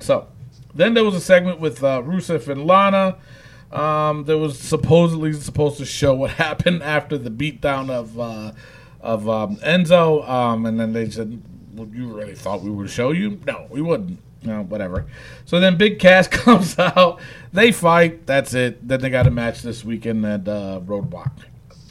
So then there was a segment with uh, Rusev and Lana. Um, there was supposedly supposed to show what happened after the beatdown of uh, of um, Enzo, um, and then they said, well, "You really thought we would show you? No, we wouldn't." No, whatever. So then Big Cass comes out. They fight. That's it. Then they got a match this weekend at uh, Roadblock.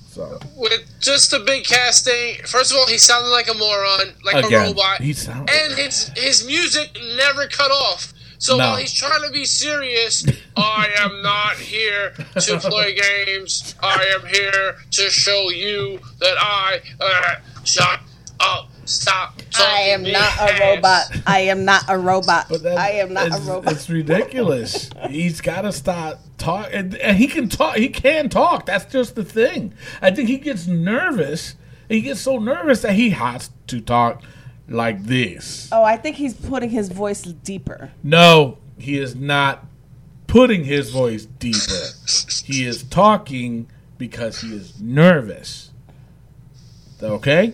So With just a big casting, first of all, he sounded like a moron, like Again, a robot, he sounded- and his his music never cut off. So No. while he's trying to be serious, I am not here to play games. I am here to show you that I uh, shut up, stop. I am talking not a robot. I am not a robot. That- I am not a it's, robot. It's ridiculous. He's got to stop talk, and, and he can talk. He can talk. That's just the thing. I think he gets nervous. He gets so nervous that he has to talk like this. Oh, I think he's putting his voice deeper. No, he is not putting his voice deeper. he is talking because he is nervous. Okay,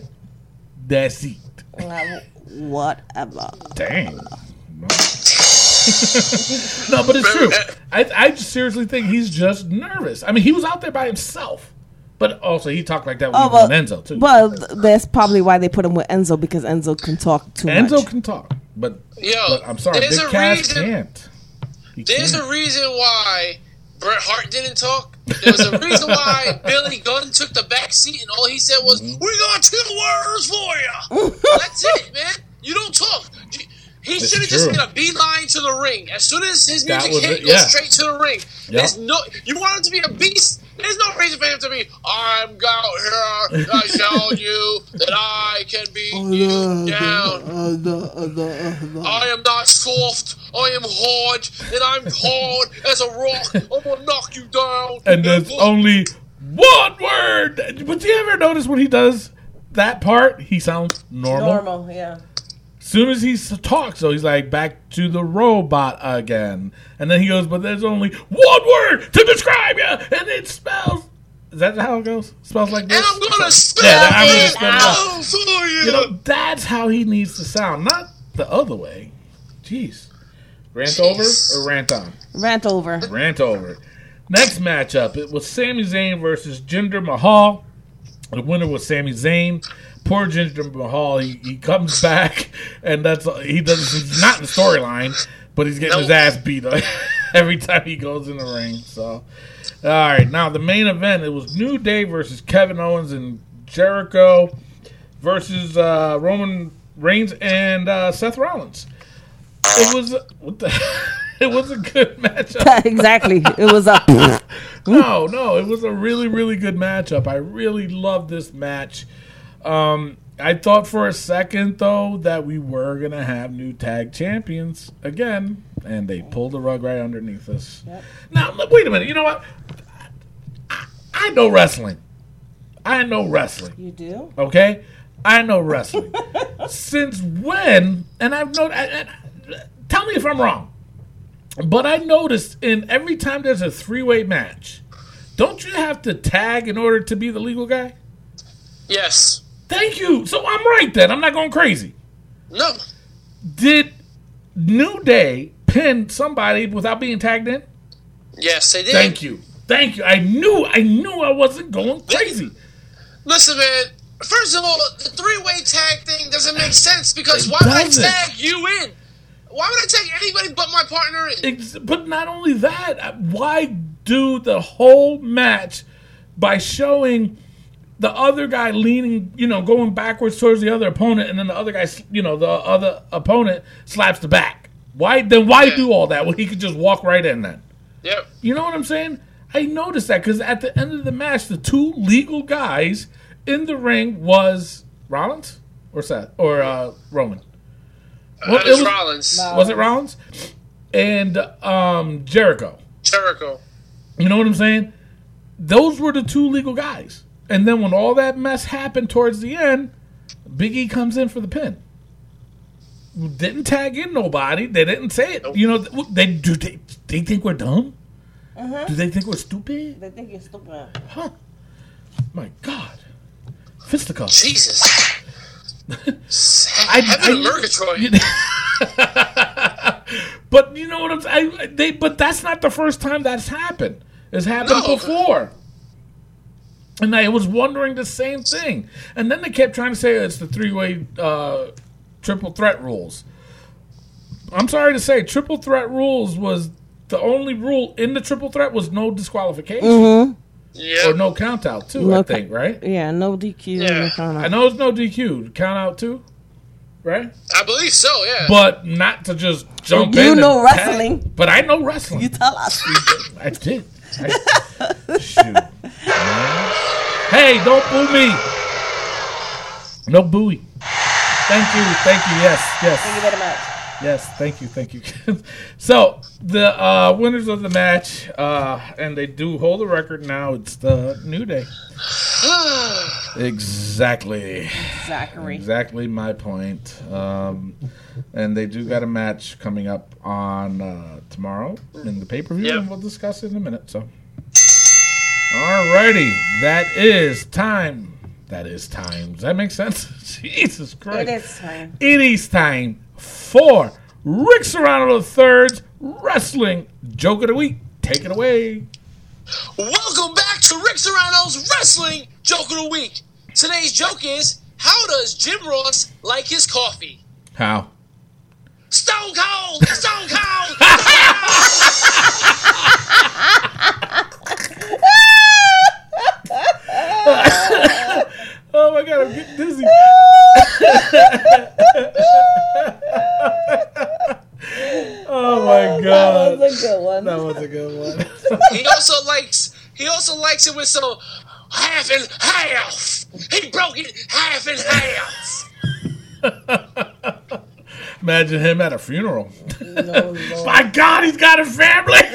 that's it. Like, whatever. Dang. no, but it's true. I, I seriously think he's just nervous. I mean, he was out there by himself, but also he talked like that when Oh, he was well, with Enzo too. well, that's probably why they put him with Enzo because Enzo can talk too Enzo much. can talk, but, Yo, but I'm sorry, there's Big Cass reason- can't. He There's can't. a reason why Bret Hart didn't talk. There was a reason why Billy Gunn took the back seat and all he said was. "We got two words for you." That's it, man. You don't talk. He should have just made a beeline to the ring. As soon as his music hit, it, go straight to the ring. There's no. You want him to be a beast. There's no reason for him to be. I'm out here. I show you that I can beat you down. I am not soft. I am hard, and I'm hard as a rock. I'm gonna knock you down. and there's only one word. But do you ever notice when he does that part, he sounds normal. Normal, yeah. soon as he talks, so he's like back to the robot again, and then he goes, "But there's only one word to describe you, and it spells." Is that how it goes? Spells like this. and I'm gonna spell Yeah, I'm gonna it spell out for you. You know, that's how he needs to sound, not the other way. Jeez, rant over or rant on? Rant over. Rant over. Next matchup, it was Sami Zayn versus Jinder Mahal. The winner was Sami Zayn. Poor Jinder Mahal, he, he comes back, and that's he does. He's not in the storyline, but he's getting his ass beat up every time he goes in the ring. So, all right, now the main event it was New Day versus Kevin Owens and Jericho versus uh, Roman Reigns and uh, Seth Rollins. It was what the. It was a good matchup. exactly. It was a. No, no, it was a really, really good matchup. I really loved this match. Um, I thought for a second though that we were gonna have new tag champions again, and they pulled the rug right underneath us. Now, look, wait a minute. You know what? I, I know wrestling. I know wrestling. You do? Okay, I know wrestling. Since when? And I've known. And, and, tell me if I'm wrong. But I noticed in every time there's a three way match, don't you have to tag in order to be the legal guy? Yes. Thank you. So I'm right then. I'm not going crazy. No. Did New Day pin somebody without being tagged in? Yes, they did. Thank you. Thank you. I knew I knew I wasn't going crazy. Listen, man. First of all, the three-way tag thing doesn't make sense because It why would I tag you in? Why would I take anybody but my partner? Ex- But not only that, uh, why do the whole match by showing the other guy leaning, you know, going backwards towards the other opponent, and then the other guy, you know, the other opponent slaps the back. Why then? Why Yeah. do all that? Well, he could just walk right in then. Yep. You know what I'm saying? I noticed that because at the end of the match, the two legal guys in the ring was Rollins or Seth or uh, Roman. Well, it was was- Rollins. Was it Rollins? And um, Jericho. Jericho. You know what I'm saying? Those were the two legal guys. And then when all that mess happened towards the end, Big E comes in for the pin. Didn't tag in nobody. They didn't say it. You know, they do. They, they think we're dumb. Do they think we're stupid? They think you're stupid. Huh? My God, fisticuffs. Jesus. I- Heaven I- Murgatroyd. But you know what I'm saying? They, but that's not the first time that's happened. It's happened No. before. And I was wondering the same thing. And then they kept trying to say it's the three way uh, triple threat rules. I'm sorry to say, triple threat rules was the only rule in the triple threat was no disqualification Yeah. or no count out too. No I ca- think right. Yeah, no DQ. Yeah. no. I know it's no DQ count out too, right? I believe so, yeah. But not to just jump You in. You know tag. wrestling. but I know wrestling. You tell us. I did. I, shoot. Hey, don't boo me. No booey. Thank you. Thank you. Yes. Yes. Thank you very much. Yes. Thank you. Thank you. so the uh, winners of the match, uh, and they do hold the record now. It's the New Day. exactly. Zachary. Exactly my point. Um, and they do got a match coming up on uh, tomorrow in the pay per view, Yep. and we'll discuss it in a minute. So, alrighty, that is time. That is time. Does that make sense? Jesus Christ! It is time. It is time for Rick Serrano III's wrestling joke of the week. Take it away. Welcome back to Rick Serrano's Wrestling Joke of the Week. Today's joke is How does Jim Ross like his coffee? How? Stone Cold! Stone Cold! Oh my god, I'm getting dizzy. oh my god. That was a good one. That was a good one. he also likes he likes it with some half and half. He broke it half and half. Imagine him at a funeral. No, no. My God, he's got a family.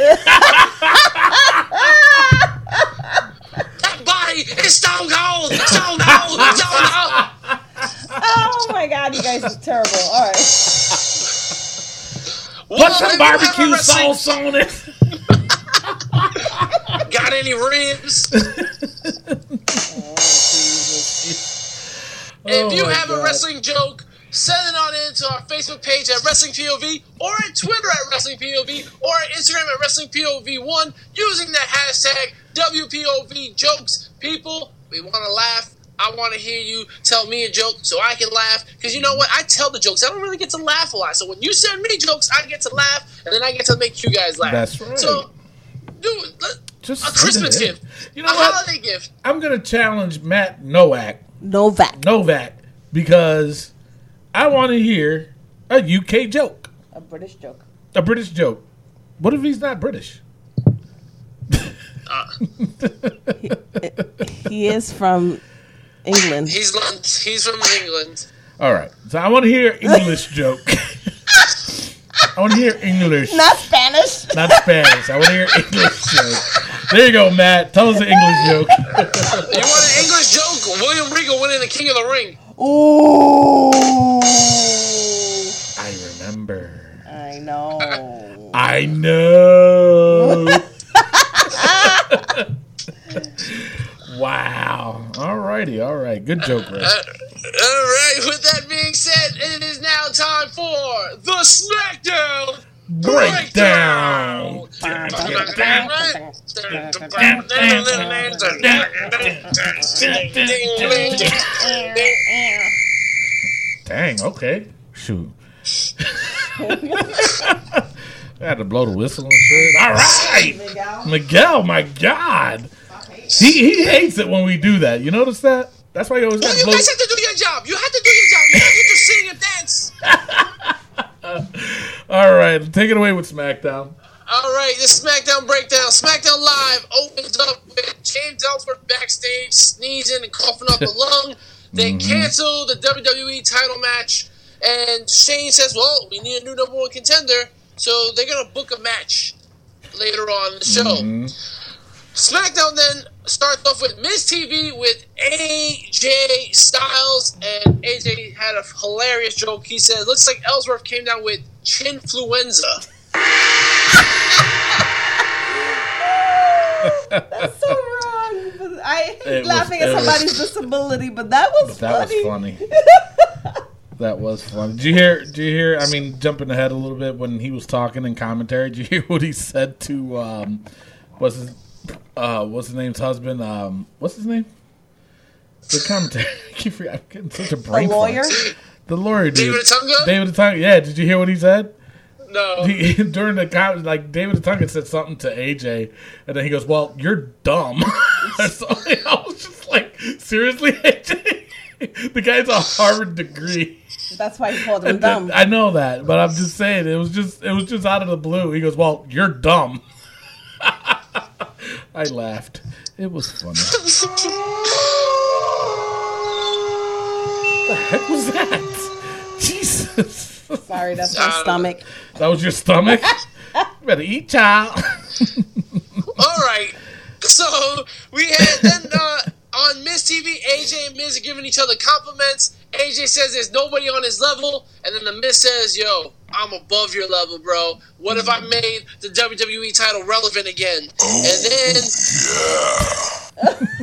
That body is stone cold! Stone cold! Stone cold! Oh my god, you guys are terrible. All right. Put Well, some if you have a barbecue sauce on it. If you oh my have a wrestling joke, send it on in to our Facebook page at Wrestling POV or at Twitter at Wrestling POV or at Instagram at Wrestling POV1 using the hashtag WPOV jokes. People, we want to laugh. I want to hear you tell me a joke so I can laugh. Because you know what? I tell the jokes. I don't really get to laugh a lot. So when you send me jokes, I get to laugh and then I get to make you guys laugh. That's right. So, dude, let- Just a Christmas gift. You a know what? holiday gift. I'm gonna challenge Matt Nowak, Novak. Novak, because I want to hear a UK joke, A British joke. a British joke. What if he's not British? Uh. He is from England. He's Lon- he's from England. All right, so I want to hear English joke. I want to hear English, Not Spanish. not Spanish. I want to hear English joke. There you go, Matt. Tell us an English joke. You want an English joke? William Regal winning the King of the Ring. Ooh. I remember. I know. I know. wow. All righty. all right. Good joke, Rick. Uh, all right. With that being said, it is now time for the SmackDown Breakdown. Dang, okay. Shoot. I had to blow the whistle and shit. All right, Miguel. Miguel. My God, he he hates it when we do that. You notice that? That's why he always Well, got you blow. guys have to do your job. You have to do your job. You have to just sing and dance. All right, take it away with SmackDown. All right, the SmackDown breakdown. SmackDown Live opens up with James Ellsworth backstage sneezing and coughing up a lung. They mm-hmm. cancel the WWE title match, and Shane says, "Well, we need a new number one contender, so they're gonna book a match later on in the show." Mm-hmm. SmackDown then starts off with Miz TV with AJ Styles, and AJ had a hilarious joke. He said, "Looks like Ellsworth came down with chinfluenza." That's so wrong. But I hate It laughing it at was- somebody's disability, but that was That funny. was funny. that was funny. Did you hear? Did you hear? I mean, jumping ahead a little bit when he was talking in commentary. Did you hear what he said to um, what's his uh, what's his name's husband? Um, what's his name? The commentary. I keep forgetting. I'm getting such a A brain. fart. lawyer? The lawyer, dude. David Otunga? David Otunga. Yeah. Did you hear what he said? No. He, during the com- like David Otunga said something to AJ, and then he goes, "Well, you're dumb." so I was just like, "Seriously, AJ? the guy's a Harvard degree." That's why he called him dumb. I know that, but I'm just saying it was just it was just out of the blue. He goes, "Well, you're dumb." I laughed. It was funny. what the heck was that? Jesus. Sorry, that's my stomach. That was your stomach? you better eat, child. All right. So we had then uh, on Miz TV, AJ and Miz are giving each other compliments. AJ says there's nobody on his level, and then the Miz says, "Yo, I'm above your level, bro. What if I made the WWE title relevant again?" and then yeah.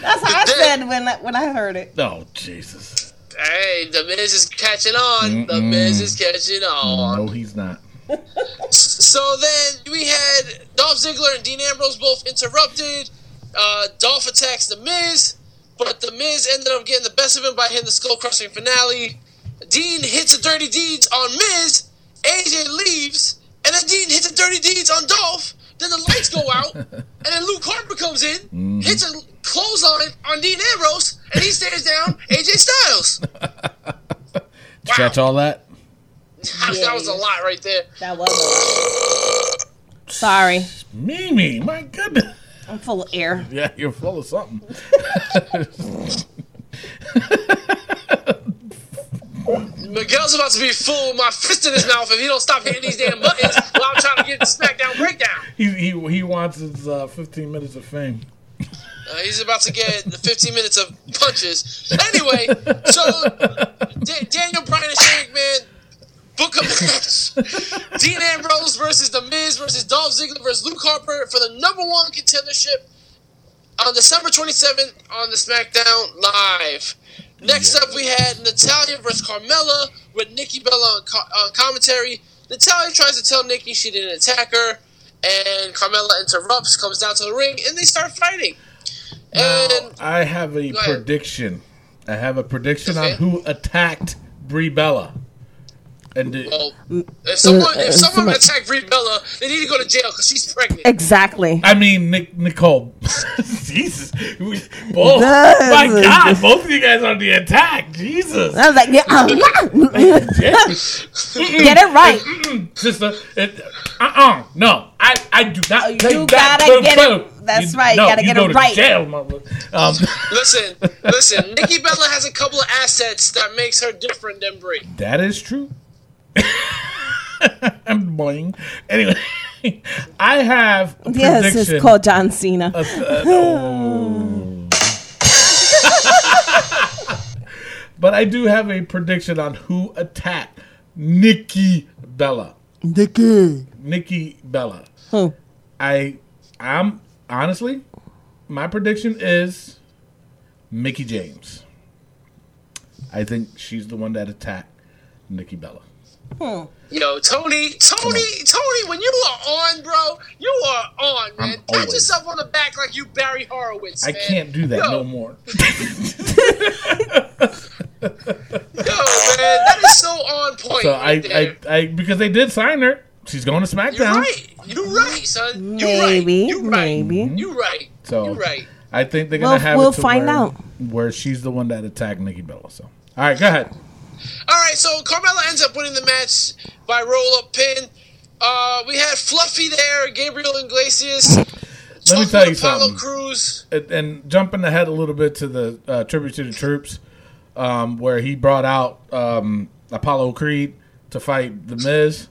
That's how I Did- said when I, when I heard it. Oh, Jesus. Hey, the Miz is catching on. The Miz is catching on. No, he's not. So then we had Dolph Ziggler and Dean Ambrose both interrupted. Uh, Dolph attacks the Miz, but the Miz ended up getting the best of him by hitting the skull crushing finale. Dean hits a dirty deeds on Miz. AJ leaves, and then Dean hits a dirty deeds on Dolph. Then the lights go out, and then Luke Harper comes in, mm-hmm. hits a clothesline on Dean Ambrose, and he stares down AJ Styles. Did you catch all that? that was a lot right there. That was. Sorry, Mimi, my goodness. I'm full of air. Yeah, you're full of something. Miguel's about to be full with my fist in his mouth if he don't stop hitting these damn buttons while I'm trying to get the SmackDown breakdown. He, he, he wants his uh, 15 minutes of fame. Uh, he's about to get the 15 minutes of punches. Anyway, so Da- Daniel Bryan and Shane McMahon book a match. Dean Ambrose versus The Miz versus Dolph Ziggler versus Luke Harper for the number one contendership on December 27th on the SmackDown Live. Next up, we had Natalya versus Carmella with Nikki Bella on, co- on commentary. Natalya tries to tell Nikki she didn't attack her, and Carmella interrupts, comes down to the ring, and they start fighting. And I have a prediction. I have a prediction Okay. on who attacked Brie Bella. And did, well, if someone uh, if someone someone- attacked Brie Bella, they need to go to jail because she's pregnant. Exactly. I mean, Nick, Nicole. Jesus. We- Both. My God, both of you guys on the attack. Jesus. I was like, yeah, Yeah. get it right. Sister, it, uh-uh. No, I, I do not. You gotta that. get it- that's right, you gotta get go it to right. Jail, mother. Um, Listen, listen. Nikki Bella has a couple of assets that makes her different than Brie. that is true. I'm boing. Anyway, I have a Yes, prediction. it's called John Cena. Uh, no. but I do have a prediction on who attacked Nikki Bella. Nikki. Nikki Bella. Who? I I'm honestly my prediction is Mickie James. I think she's the one that attacked Nikki Bella. Hmm. Yo, Tony, Tony, Tony, when you are on, bro, you are on, man. I'm Pat always- yourself on the back like you Barry Horowitz. I man. can't do that Yo, no more. Yo, man, that is so on point. point. So right I, there. I, I, because they did sign her. She's going to You're SmackDown. right. You're right, son. You're Maybe, right. You're right. maybe. Mm-hmm. You're right. So You're right. I think they're gonna We'll- have we'll it to find where, out. where she's the one that attacked Nikki Bella. So all right, go ahead. All right, so Carmella ends up winning the match by roll up pin. Uh, we had Fluffy there, Gabriel Iglesias. Let me tell you Apollo something. Crews. and, and jumping ahead a little bit to the uh, tribute to the troops, um, where he brought out um, Apollo Creed to fight the Miz,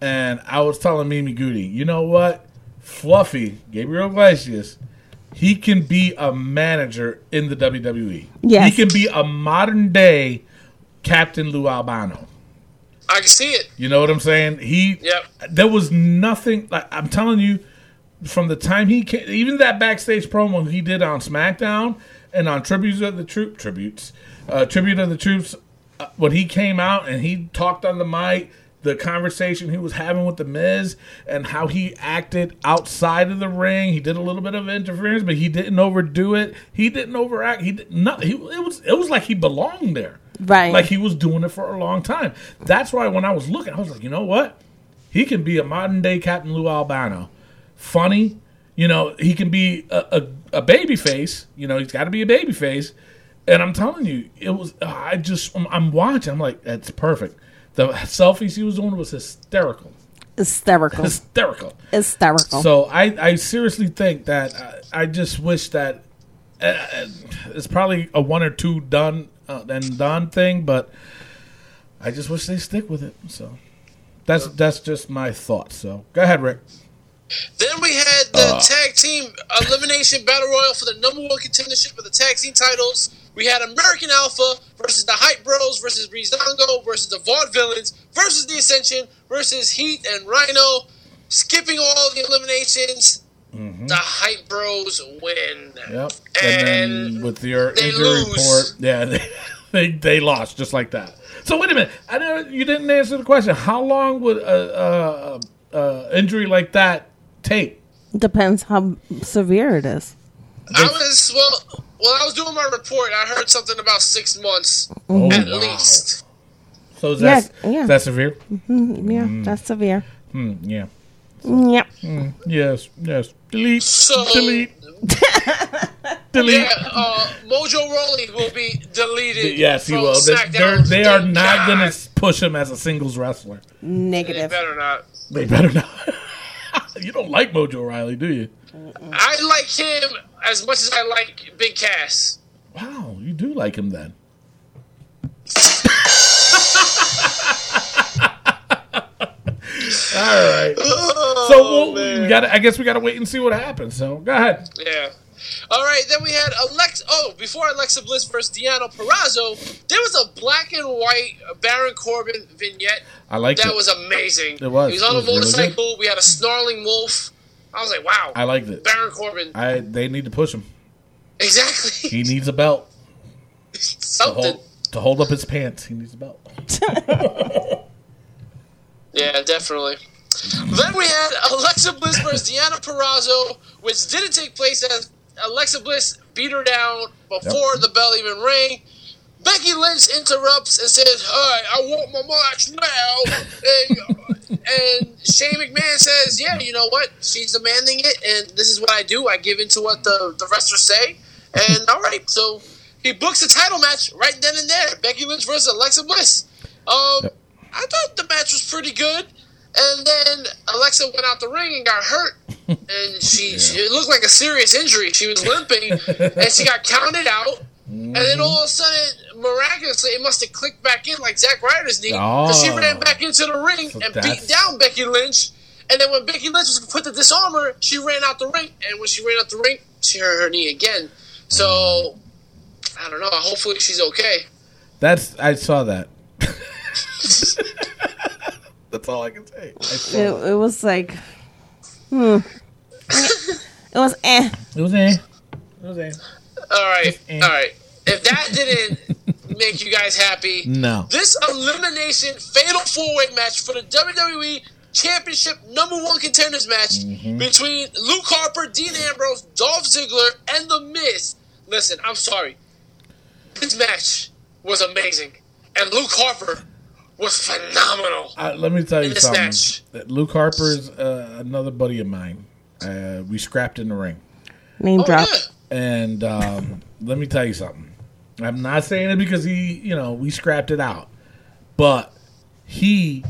and I was telling Mimi Goody, you know what, Fluffy Gabriel Iglesias, he can be a manager in the WWE. Yes. he can be a modern day Captain Lou Albano. I can see it. You know what I'm saying? He Yep. there was nothing like I'm telling you from the time he came, even that backstage promo he did on SmackDown and on tributes of the troop tributes, uh, tribute of the troops uh, when he came out and he talked on the mic, the conversation he was having with the Miz and how he acted outside of the ring. He did a little bit of interference, but he didn't overdo it. He didn't overact. He did not. He it was it was like he belonged there. Right. Like he was doing it for a long time. That's why when I was looking, I was like, you know what? He can be a modern day Captain Lou Albano. Funny, you know, he can be a, a, a baby face. You know, he's got to be a baby face. And I'm telling you, it was, I just, I'm, I'm watching. I'm like, that's perfect. The selfies he was doing was hysterical. Hysterical. Hysterical. Hysterical. So I, I seriously think that I, I just wish that uh, it's probably a one or two done uh, and done thing, but I just wish they stick with it. So that's that's just my thoughts. So go ahead, Rick. Then we had Uh. the tag team elimination battle royal for the number one contendership of the tag team titles. We had American Alpha versus the Hype Bros versus Breezango versus the Vaudevillains versus the Ascension versus Heath and Rhyno. Skipping all the eliminations, Mm-hmm. the Hype Bros win. Yep. And, then with your they injury lose. report, yeah, they, they they lost just like that. So wait a minute, I know you didn't answer the question. How long would a, a, a injury like that take? Depends how severe it is. I was well. Well, I was doing my report. I heard something about six months Oh, at wow. least. So is Yeah, that yeah. is that severe? Mm-hmm. Yeah, mm. that's severe. Hmm, yeah. Yep. Yes. Yes. Delete. So delete. delete. yeah, uh, Mojo Rawley will be deleted. Yes, he will. They, they are they are not going to push him as a singles wrestler. Negative. They better not. They better not. you don't like Mojo Riley, do you? I like him as much as I like Big Cass. Wow, you do like him then. All right. Oh, so we'll, we got. I guess we got to wait and see what happens. So go ahead. Yeah. All right, then we had Alexa. Oh, before Alexa Bliss versus Deonna Purrazzo, there was a black and white Baron Corbin vignette. I like That it. was amazing. It was. He was on It a was really motorcycle. we had a snarling wolf. I was like, wow. I liked it. Baron Corbin. I they need to push him. exactly. He needs a belt to Something. hold, to hold up his pants. He needs a belt. Yeah, definitely. Then we had Alexa Bliss versus Deonna Purrazzo, which didn't take place as Alexa Bliss beat her down before Yep. the bell even rang. Becky Lynch interrupts and says, "Hi, I want my match now." and, and Shane McMahon says, "Yeah, you know what? She's demanding it, and this is what I do. I give in to what the the wrestlers say." And all right, so he books a title match right then and there. Becky Lynch versus Alexa Bliss. Um, Yep. I thought the match was pretty good. And then Alexa went out the ring and got hurt. And she, she it looked like a serious injury. She was limping and she got counted out. And then mm-hmm. all of a sudden, miraculously, it must have clicked back in like Zack Ryder's knee. Because she Oh. ran back into the ring So and that's- beat down Becky Lynch. And then when Becky Lynch was put to Dis-arm-her, she ran out the ring. And when she ran out the ring, she hurt her knee again. So, mm. I don't know. Hopefully she's okay. That's I saw that. That's all I can say. I It, it was like, hmm. it was eh. It was eh. It was eh. All right, eh. all right. If that didn't make you guys happy, No. this elimination fatal four way match for the WWE Championship number one contenders match Mm-hmm. between Luke Harper, Dean Ambrose, Dolph Ziggler, and The Miz. Listen, I'm sorry. This match was amazing. And Luke Harper was phenomenal. Uh, let me tell you this something. match. That Luke Harper's uh, another buddy of mine. Uh, we scrapped in the ring, Name Oh, drop. yeah. and um, let me tell you something. I'm not saying it because he, you know, we scrapped it out, but he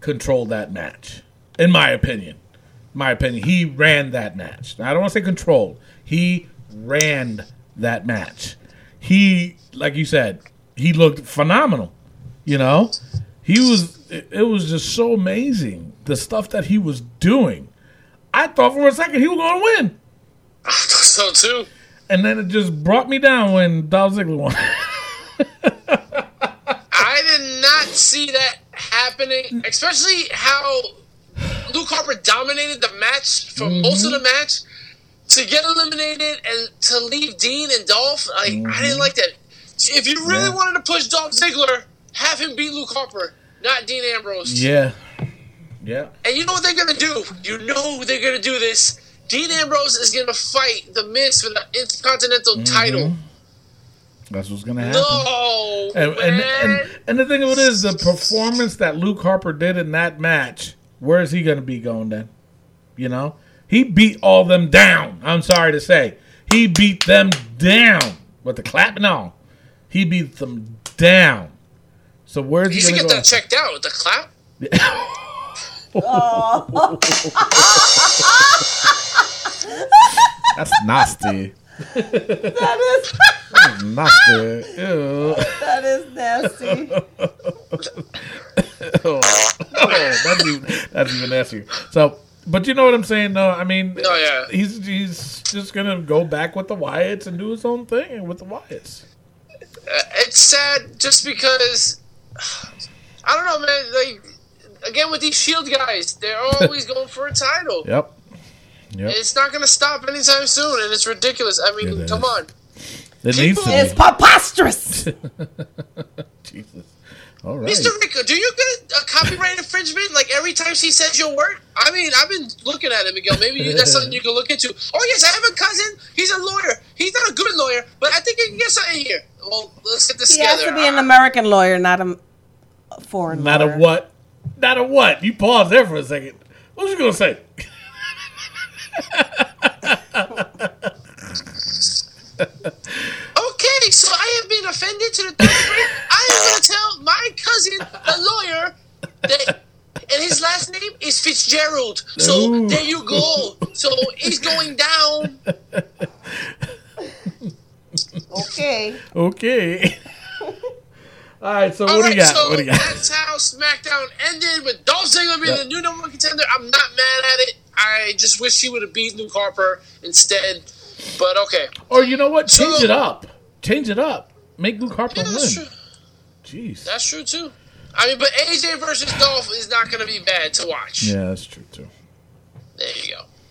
controlled that match, in my opinion. My opinion, he ran that match. Now, I don't want to say controlled. He ran that match. He, like you said, he looked phenomenal. You know, he was. It, was just so amazing the stuff that he was doing. I thought for a second he was going to win, I thought so too. and then it just brought me down when Dolph Ziggler won. I did not see that happening, especially how Luke Harper dominated the match for mm-hmm. most of the match to get eliminated and to leave Dean and Dolph. Like I didn't mm-hmm. like that. If you really Yeah. wanted to push Dolph Ziggler, have him beat Luke Harper, not Dean Ambrose. yeah, yeah. And you know what they're gonna do? You know they're gonna do this. Dean Ambrose is gonna fight the Miz for the Intercontinental mm-hmm. title. That's what's gonna happen. No, And, and, and and the thing of it is, the performance that Luke Harper did in that match, where is he going to be going then? You know, he beat all them down. I'm sorry to say, he beat them down with the clapping on. He beat them down. So where's he he should going get to go? that checked out with the clap. Oh. That's nasty. That is nasty. Ew. that is nasty. Oh. oh, that's even that's even nastier. So, but you know what I'm saying, though. I mean, Oh, yeah. he's he's just gonna go back with the Wyatts and do his own thing with the Wyatts. Uh, it's sad just because I don't know, man. Like again with these Shield guys, they're always going for a title. Yep. Yep. It's not going to stop anytime soon, and it's ridiculous. I mean, It come is. on. It needs to It's be. preposterous. Jesus. All right. Mr. Rico, do you get a copyright infringement like every time she says your word? I mean, I've been looking at it, Miguel. Maybe you, that's something you can look into. Oh yes, I have a cousin. He's a lawyer. He's not a good lawyer, but I think he can get something here. Well, let's get this He has to be an American lawyer, not a a foreign Not a what? Not a what? You pause there for a second. What was you gonna say? Okay, so I have been offended to the third degree. I am going to tell my cousin, the lawyer, that, and his last name is Fitzgerald. So Ooh. there you go. So he's going down. Okay. Okay. All right. So All what do right, you got? so what do you got? that's how SmackDown ended with Dolph Ziggler being Yep. the new number one contender. I'm not mad at it. I just wish he would have beat Luke Harper instead. But okay. Or you know what? Change So- it up. Change it up. Make Luke Harper Yeah, that's win. true. Jeez. That's true too. I mean, but AJ versus Dolph is not going to be bad to watch. yeah, that's true too. There you go.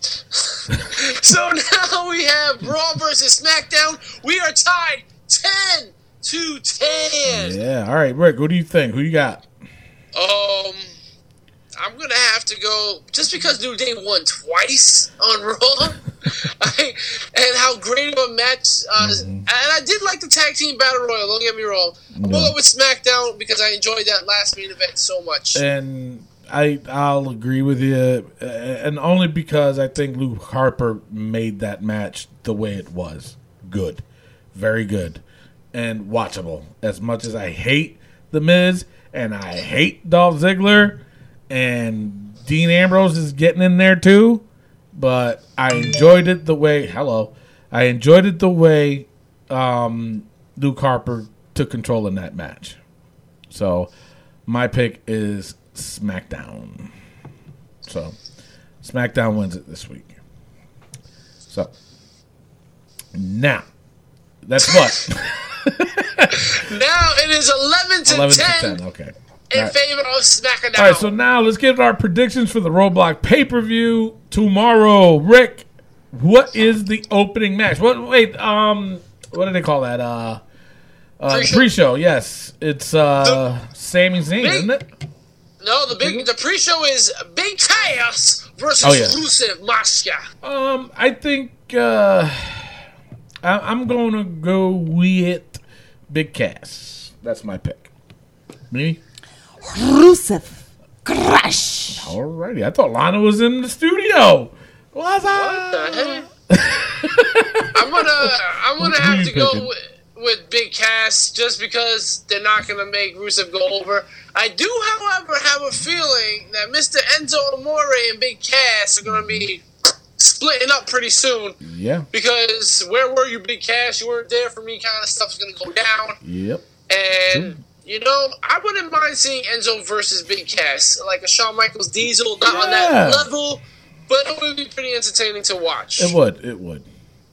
so now we have Raw versus SmackDown. We are tied 10 to 10. Yeah. All right, Rick. What do you think? Who you got? Um, I'm gonna have to go just because New Day won twice on Raw, I, and how great of a match. Uh, And I did like the tag team battle royal. Don't get me wrong. I'm gonna go with SmackDown because I enjoyed that last main event so much. and I I'll agree with you, and only because I think Luke Harper made that match the way it was good, very good, and watchable. As much as I hate the Miz and I hate Dolph Ziggler, and Dean Ambrose is getting in there too, but I enjoyed it the way. Hello, I enjoyed it the way um, Luke Harper took control in that match. So my pick is SmackDown. So SmackDown wins it this week. So now that's what now it is 11 to eleven 10, to ten. Okay. in right. favor of SmackDown. All right. So now let's get our predictions for the Roadblock pay per view tomorrow. Rick, what is the opening match? What? Wait. Um. What do they call that? Uh. Uh, Pre-show. pre-show, yes, it's uh, Sami Zayn, Big- isn't it? no, the big the pre-show is Big Cass versus Oh, yeah. Rusev Mafia. Um, I think uh, I, I'm going to go with Big Cass. That's my pick. Me? Rusev Crush. Alrighty, I thought Lana was in the studio. What's What the up? heck? I'm gonna I'm gonna Who have to go with, with Big Cass just because they're not gonna make Rusev go over. I do, however, have a feeling that Mr. Enzo Amore and Big Cass are gonna be splitting up pretty soon Yeah. because where were you, Big Cass? You weren't there for me. Kind of stuff's gonna go down. Yep. And you know, I wouldn't mind seeing Enzo versus Big Cass, like a Shawn Michaels Diesel, not on that level, but it would be pretty entertaining to watch. It would. It would.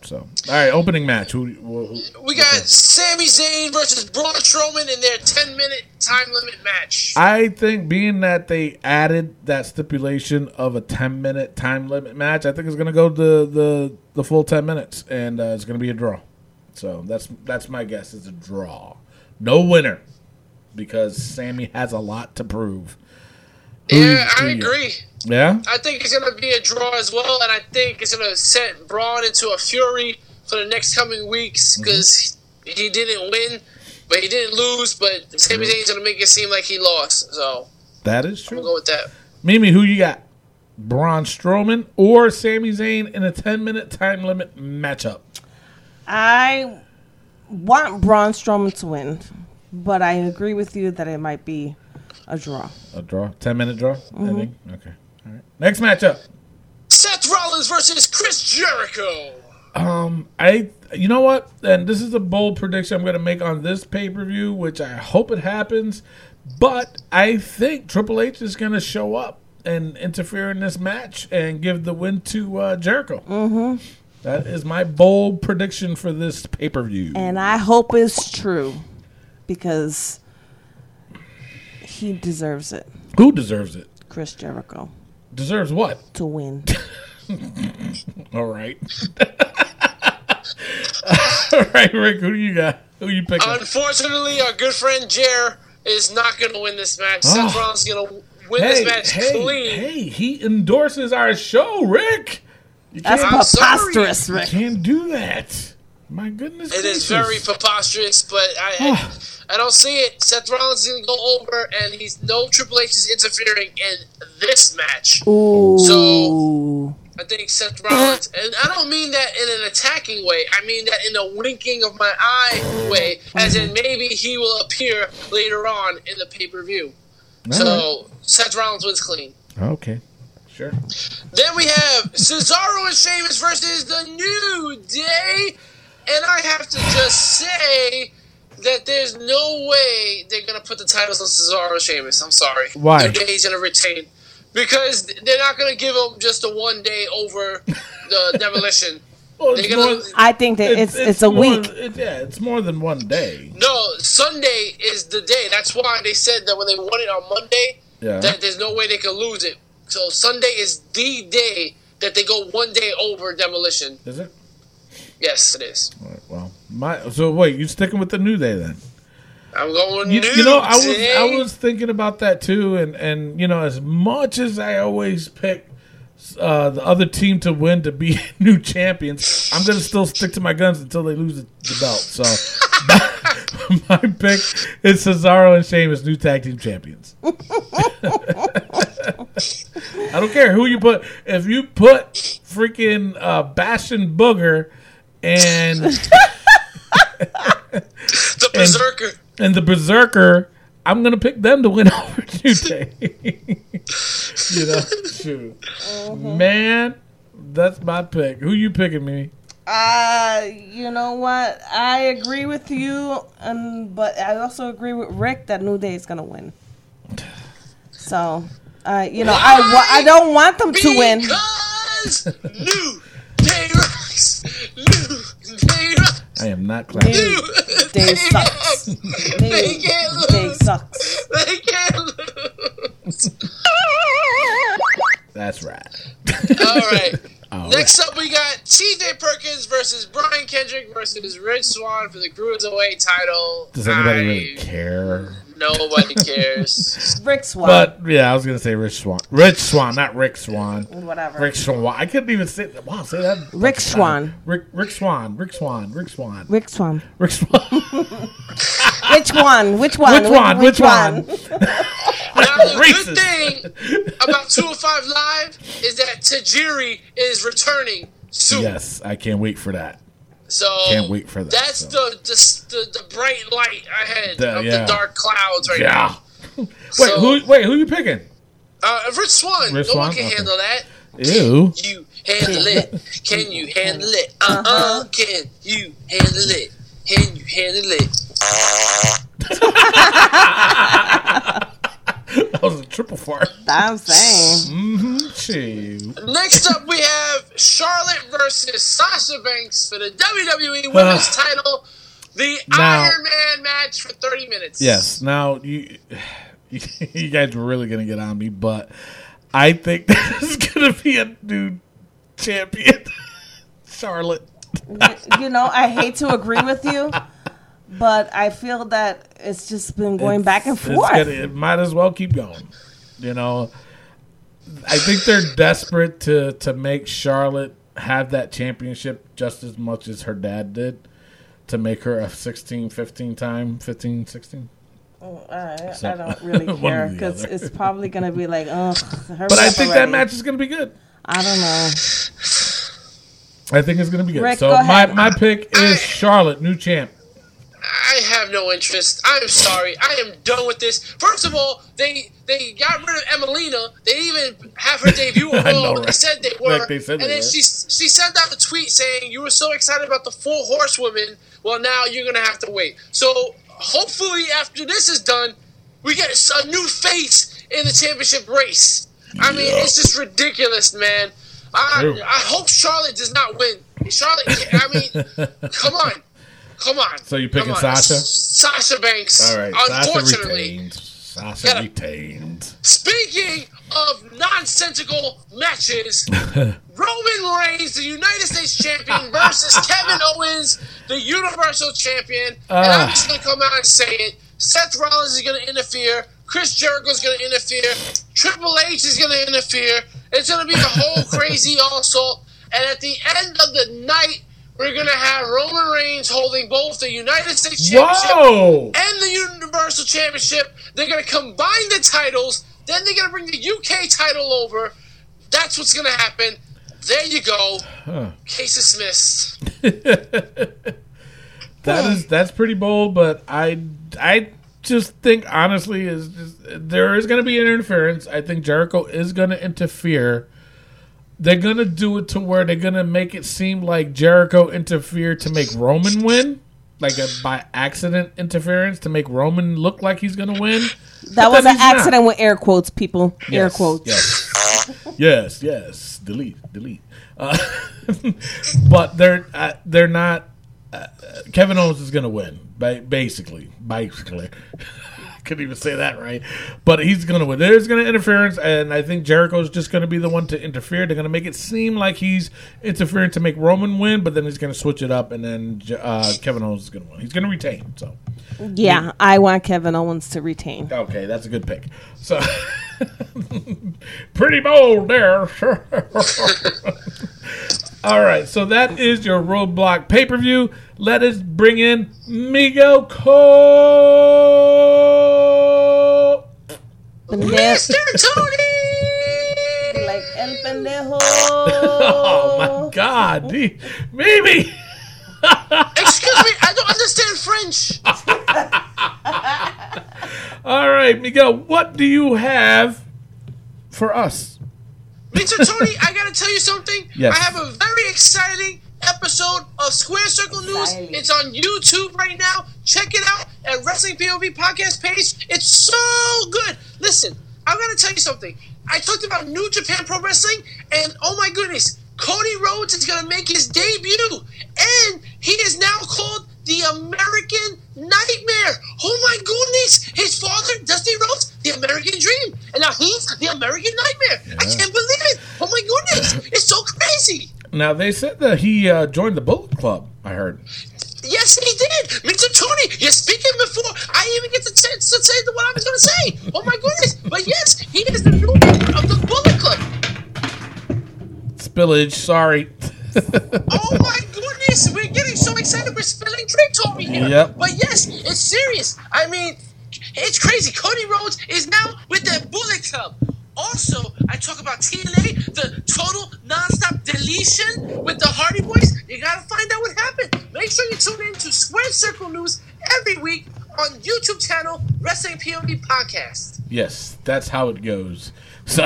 So, all right, opening match. Who? who, who We got Sami Zayn versus Braun Strowman in their 10 minute time limit match. I think being that they added that stipulation of a 10 minute time limit match, I think it's going to go the, the the full 10 minutes and uh, it's going to be a draw. So that's that's my guess. It's a draw. No winner because Sami has a lot to prove. Who you- yeah, who I agree. Yeah? I think it's going to be a draw as well, and I think it's going to set Braun into a fury for the next coming weeks mm-hmm. because he didn't win, but he didn't lose, but Sami Zayn's going to make it seem like he lost. So That is I'm true. going to go with that. Mimi, who you got? Braun Strowman or Sami Zayn in a 10 minute time limit matchup? I want Braun Strowman to win, but I agree with you that it might be a draw. A draw? 10 minute draw? I think? Okay. All right. Next matchup. Seth Rollins versus Chris Jericho. Um, I you know what? And this is a bold prediction I'm going to make on this pay per view, which I hope it happens. But I think Triple H is going to show up and interfere in this match and give the win to uh, Jericho. Mm-hmm. is my bold prediction for this pay per view. And I hope it's true because he deserves it, Who deserves it? Chris Jericho, Deserves what? to win. All right. All right, Rick. Who do you got? Who you picking? Unfortunately, our good friend Jer is not going to win this match. Seth Oh. Rollins is going to win hey, this match hey, clean. hey! He endorses our show, Rick. You That's can't, preposterous, you Rick. can't do that. My goodness, It is gracious. very preposterous, but I, I, ah. I don't see it. Seth Rollins is going to go over, and he's no Triple H is interfering in this match. Ooh. I think Seth Rollins, and I don't mean that in an attacking way. I mean that in a winking of my eye way, as in maybe he will appear later on in the pay per view. So Seth Rollins wins clean. Okay, sure. Then we have Cesaro and Sheamus versus the New Day, and I have to just say that there's no way they're gonna put the titles on Cesaro and Sheamus. I'm sorry. Why? New Day's gonna retain because they're not gonna give them just a one day over the demolition. Well, gonna- more- I think that it's it's, a more- week. it- yeah, it's more than one day. No, Sunday is the day. That's why they said that when they won it on Monday, Yeah. that there's no way they could lose it. So Sunday is the day that they go one day over demolition. Is it? Yes, it is. Right, well, my so wait, you sticking with the new day then? I'm going You, New you know, I was I was thinking about that too, and and you know, as much as I always pick uh, the other team to win to be new champions, I'm gonna still stick to my guns until they lose the, the belt. So my pick is Cesaro and Sheamus, new tag team champions. I don't care who you put. If you put freaking uh, Bastion Booger and the Berserker. and the Berserker, I'm gonna pick them to win over New Day. you know, shoot, man, that's my pick. Who you picking, me? Uh, you know what? I agree with you, and but I also agree with Rick that New Day is gonna win. So, uh, you know, I wa- I don't want them to win. Because New I am not clapping. New Day sucks. They New can't lose. lose. sucks. They can't lose. That's right. All right. All Next up, we got TJ Perkins versus Brian Kendrick versus Rich Swann for the Cruiserweight title. Does anybody I- really care? Nobody cares. Rick Swan. But yeah, I was gonna say Rich Swann. Rich Swann, not Rick Swan. Whatever. Rick Swan. I couldn't even say that. Wow, say that. Rick Swan. Rick Rick Swan. Rick Swan. Rick Swan. Rick Swan. Rick Swan. Which one? Which one? Which one? Which one? Now, the Racist. good thing about 205 Live is that Tajiri is returning soon. Yes, I can't wait for that. So Can't wait for that, That's so. the, the the bright light ahead The- of yeah. the dark clouds right Yeah. now. Wait, So- who? Wait, who are you picking? Uh, Rich Swann, Rich no Swan? one can Okay. handle that. Ew. You handle it? Can you handle it? Uh uh Can you handle it? Can you handle it? That was a triple fart. I'm saying. Mm-hmm, shoot. Next up, we have Charlotte versus Sasha Banks for the WWE Women's title. The Now- Iron Man match for 30 minutes. Yes. Now you, you guys were really gonna get on me, but I think there's gonna be a new champion, Charlotte. You know, I hate to agree with you, but I feel that it's just been going back and forth. gonna- it might as well keep going. You know, I think they're desperate to to make Charlotte have that championship just as much as her dad did to make her a 16 15 time 15 16 I, So- I don't really care because it's probably going to be like, oh. but i think already. that match is going to be good I don't know. i think it's going to be good Rick, so go my my pick is charlotte new champ I have no interest. I'm sorry. I am done with this. First of all, they they got rid of Emmalina. They didn't even have her debut at know, They said they were. Like they said and they then were. she she sent out a tweet saying you were so excited about the four horsewomen. Well, now you're gonna have to wait. So hopefully, after this is done, we get a new face in the championship race. I mean, Yeah. it's just ridiculous, man. I, I hope Charlotte does not win. Charlotte, I mean, come on. Come on. So you're picking Sasha? Sasha Banks. all right sasha Unfortunately. retained sasha retained Speaking of nonsensical matches, Roman Reigns, the United States champion, versus Kevin Owens, the Universal champion. and I'm Ah. just going to come out and say it. Seth Rollins is going to interfere. Chris Jericho is going to interfere. Triple H is going to interfere. It's going to be a whole crazy assault. And at the end of the night, we're going to have Roman Reigns holding both the United States Championship whoa and the Universal Championship. They're going to combine the titles. Then they're going to bring the UK title over. That's what's going to happen. There you go. Case dismissed. That is that's pretty bold, but I I just think honestly is just, there is going to be an interference. I think Jericho is going to interfere. They're going to do it to where they're going to make it seem like Jericho interfered to make Roman win, like a by accident interference to make Roman look like he's going to win. That was an he's not. accident with air quotes, people. air quotes. Yes, yes, yes. Delete, delete. Uh, but they're uh, they're not. Uh, Kevin Owens is going to win, basically. Basically, couldn't even say that right. But he's going to win. There's going to interference, and I think Jericho's just going to be the one to interfere. They're going to make it seem like he's interfering to make Roman win, but then he's going to switch it up, and then uh, Kevin Owens is going to win. He's going to retain. So. Yeah, I want Kevin Owens to retain. Okay, that's a good pick. So, pretty bold there. All right, so that is your Roadblock pay per view. Let us bring in Migo Cole. Mr. Tony! like el pendejo. Oh my God, D- Mimi. Excuse me, I don't understand French. All right, Miguel, what do you have for us? Mr. Tony, I gotta tell you something. Yes. I have a very exciting episode of Square Circle News. Exciting. It's on YouTube right now. Check it out at Wrestling POV podcast page. It's so good. Listen, I'm gonna tell you something. I talked about New Japan Pro Wrestling, and oh my goodness, Cody Rhodes is gonna make his debut, and he is now called the American Nightmare. Oh my goodness, his father, Dusty Rhodes, the American Dream, and now he's the American Nightmare. I can't believe it. Oh my goodness, it's so crazy. Now they said that he uh, joined the Bullet Club. I heard. Yes, he did. Mr. Tony, you're speaking before I even get the chance to say the what I was going to say. Oh my goodness. But yes, he is the new member of the Bullet Club. Spillage. Sorry. Oh my goodness. We're getting getting so excited we're spilling drinks over here. Yep. But yes, it's serious. I mean, it's crazy. Cody Rhodes is now with the Bullet Club. Also, I talk about TNA, the total nonstop deletion with the Hardy Boys. You gotta find out what happened. Make sure you tune in to Square Circle News every week on YouTube channel Wrestling POV Podcast. Yes, that's how it goes. So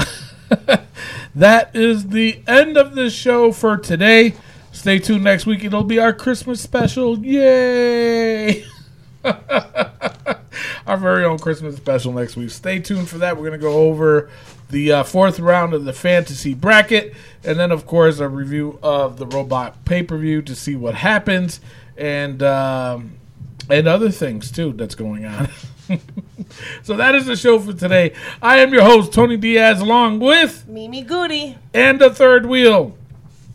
that is the end of the show for today. Stay tuned next week. It'll be our Christmas special. Yay! our very own Christmas special next week. Stay tuned for that. We're going to go over the uh, fourth round of the fantasy bracket, and then, of course, a review of the Roadblock pay per view to see what happens, and um, and other things too that's going on. so that is the show for today. I am your host Tony Diaz, along with Mimi Goody. and the third wheel,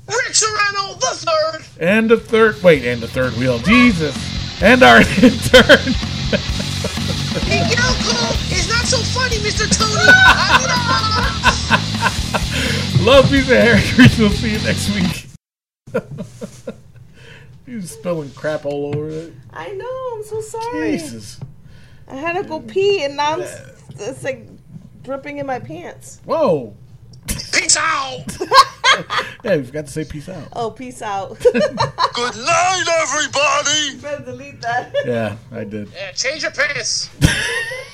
Rick Serrano the third. and the third wait, and the third wheel, Jesus, and our intern. Miguel Cole is not so funny, Mr. Tony. Love piece of hair grease. We'll see you next week. He's spilling crap all over it. I know. I'm so sorry. Jesus. I had to go pee, and now it's, it's like dripping in my pants. Whoa. Peace out. Yeah, you forgot to say peace out. Oh, peace out. Good night, everybody! You Better delete that. Yeah, I did. Yeah, change your pants.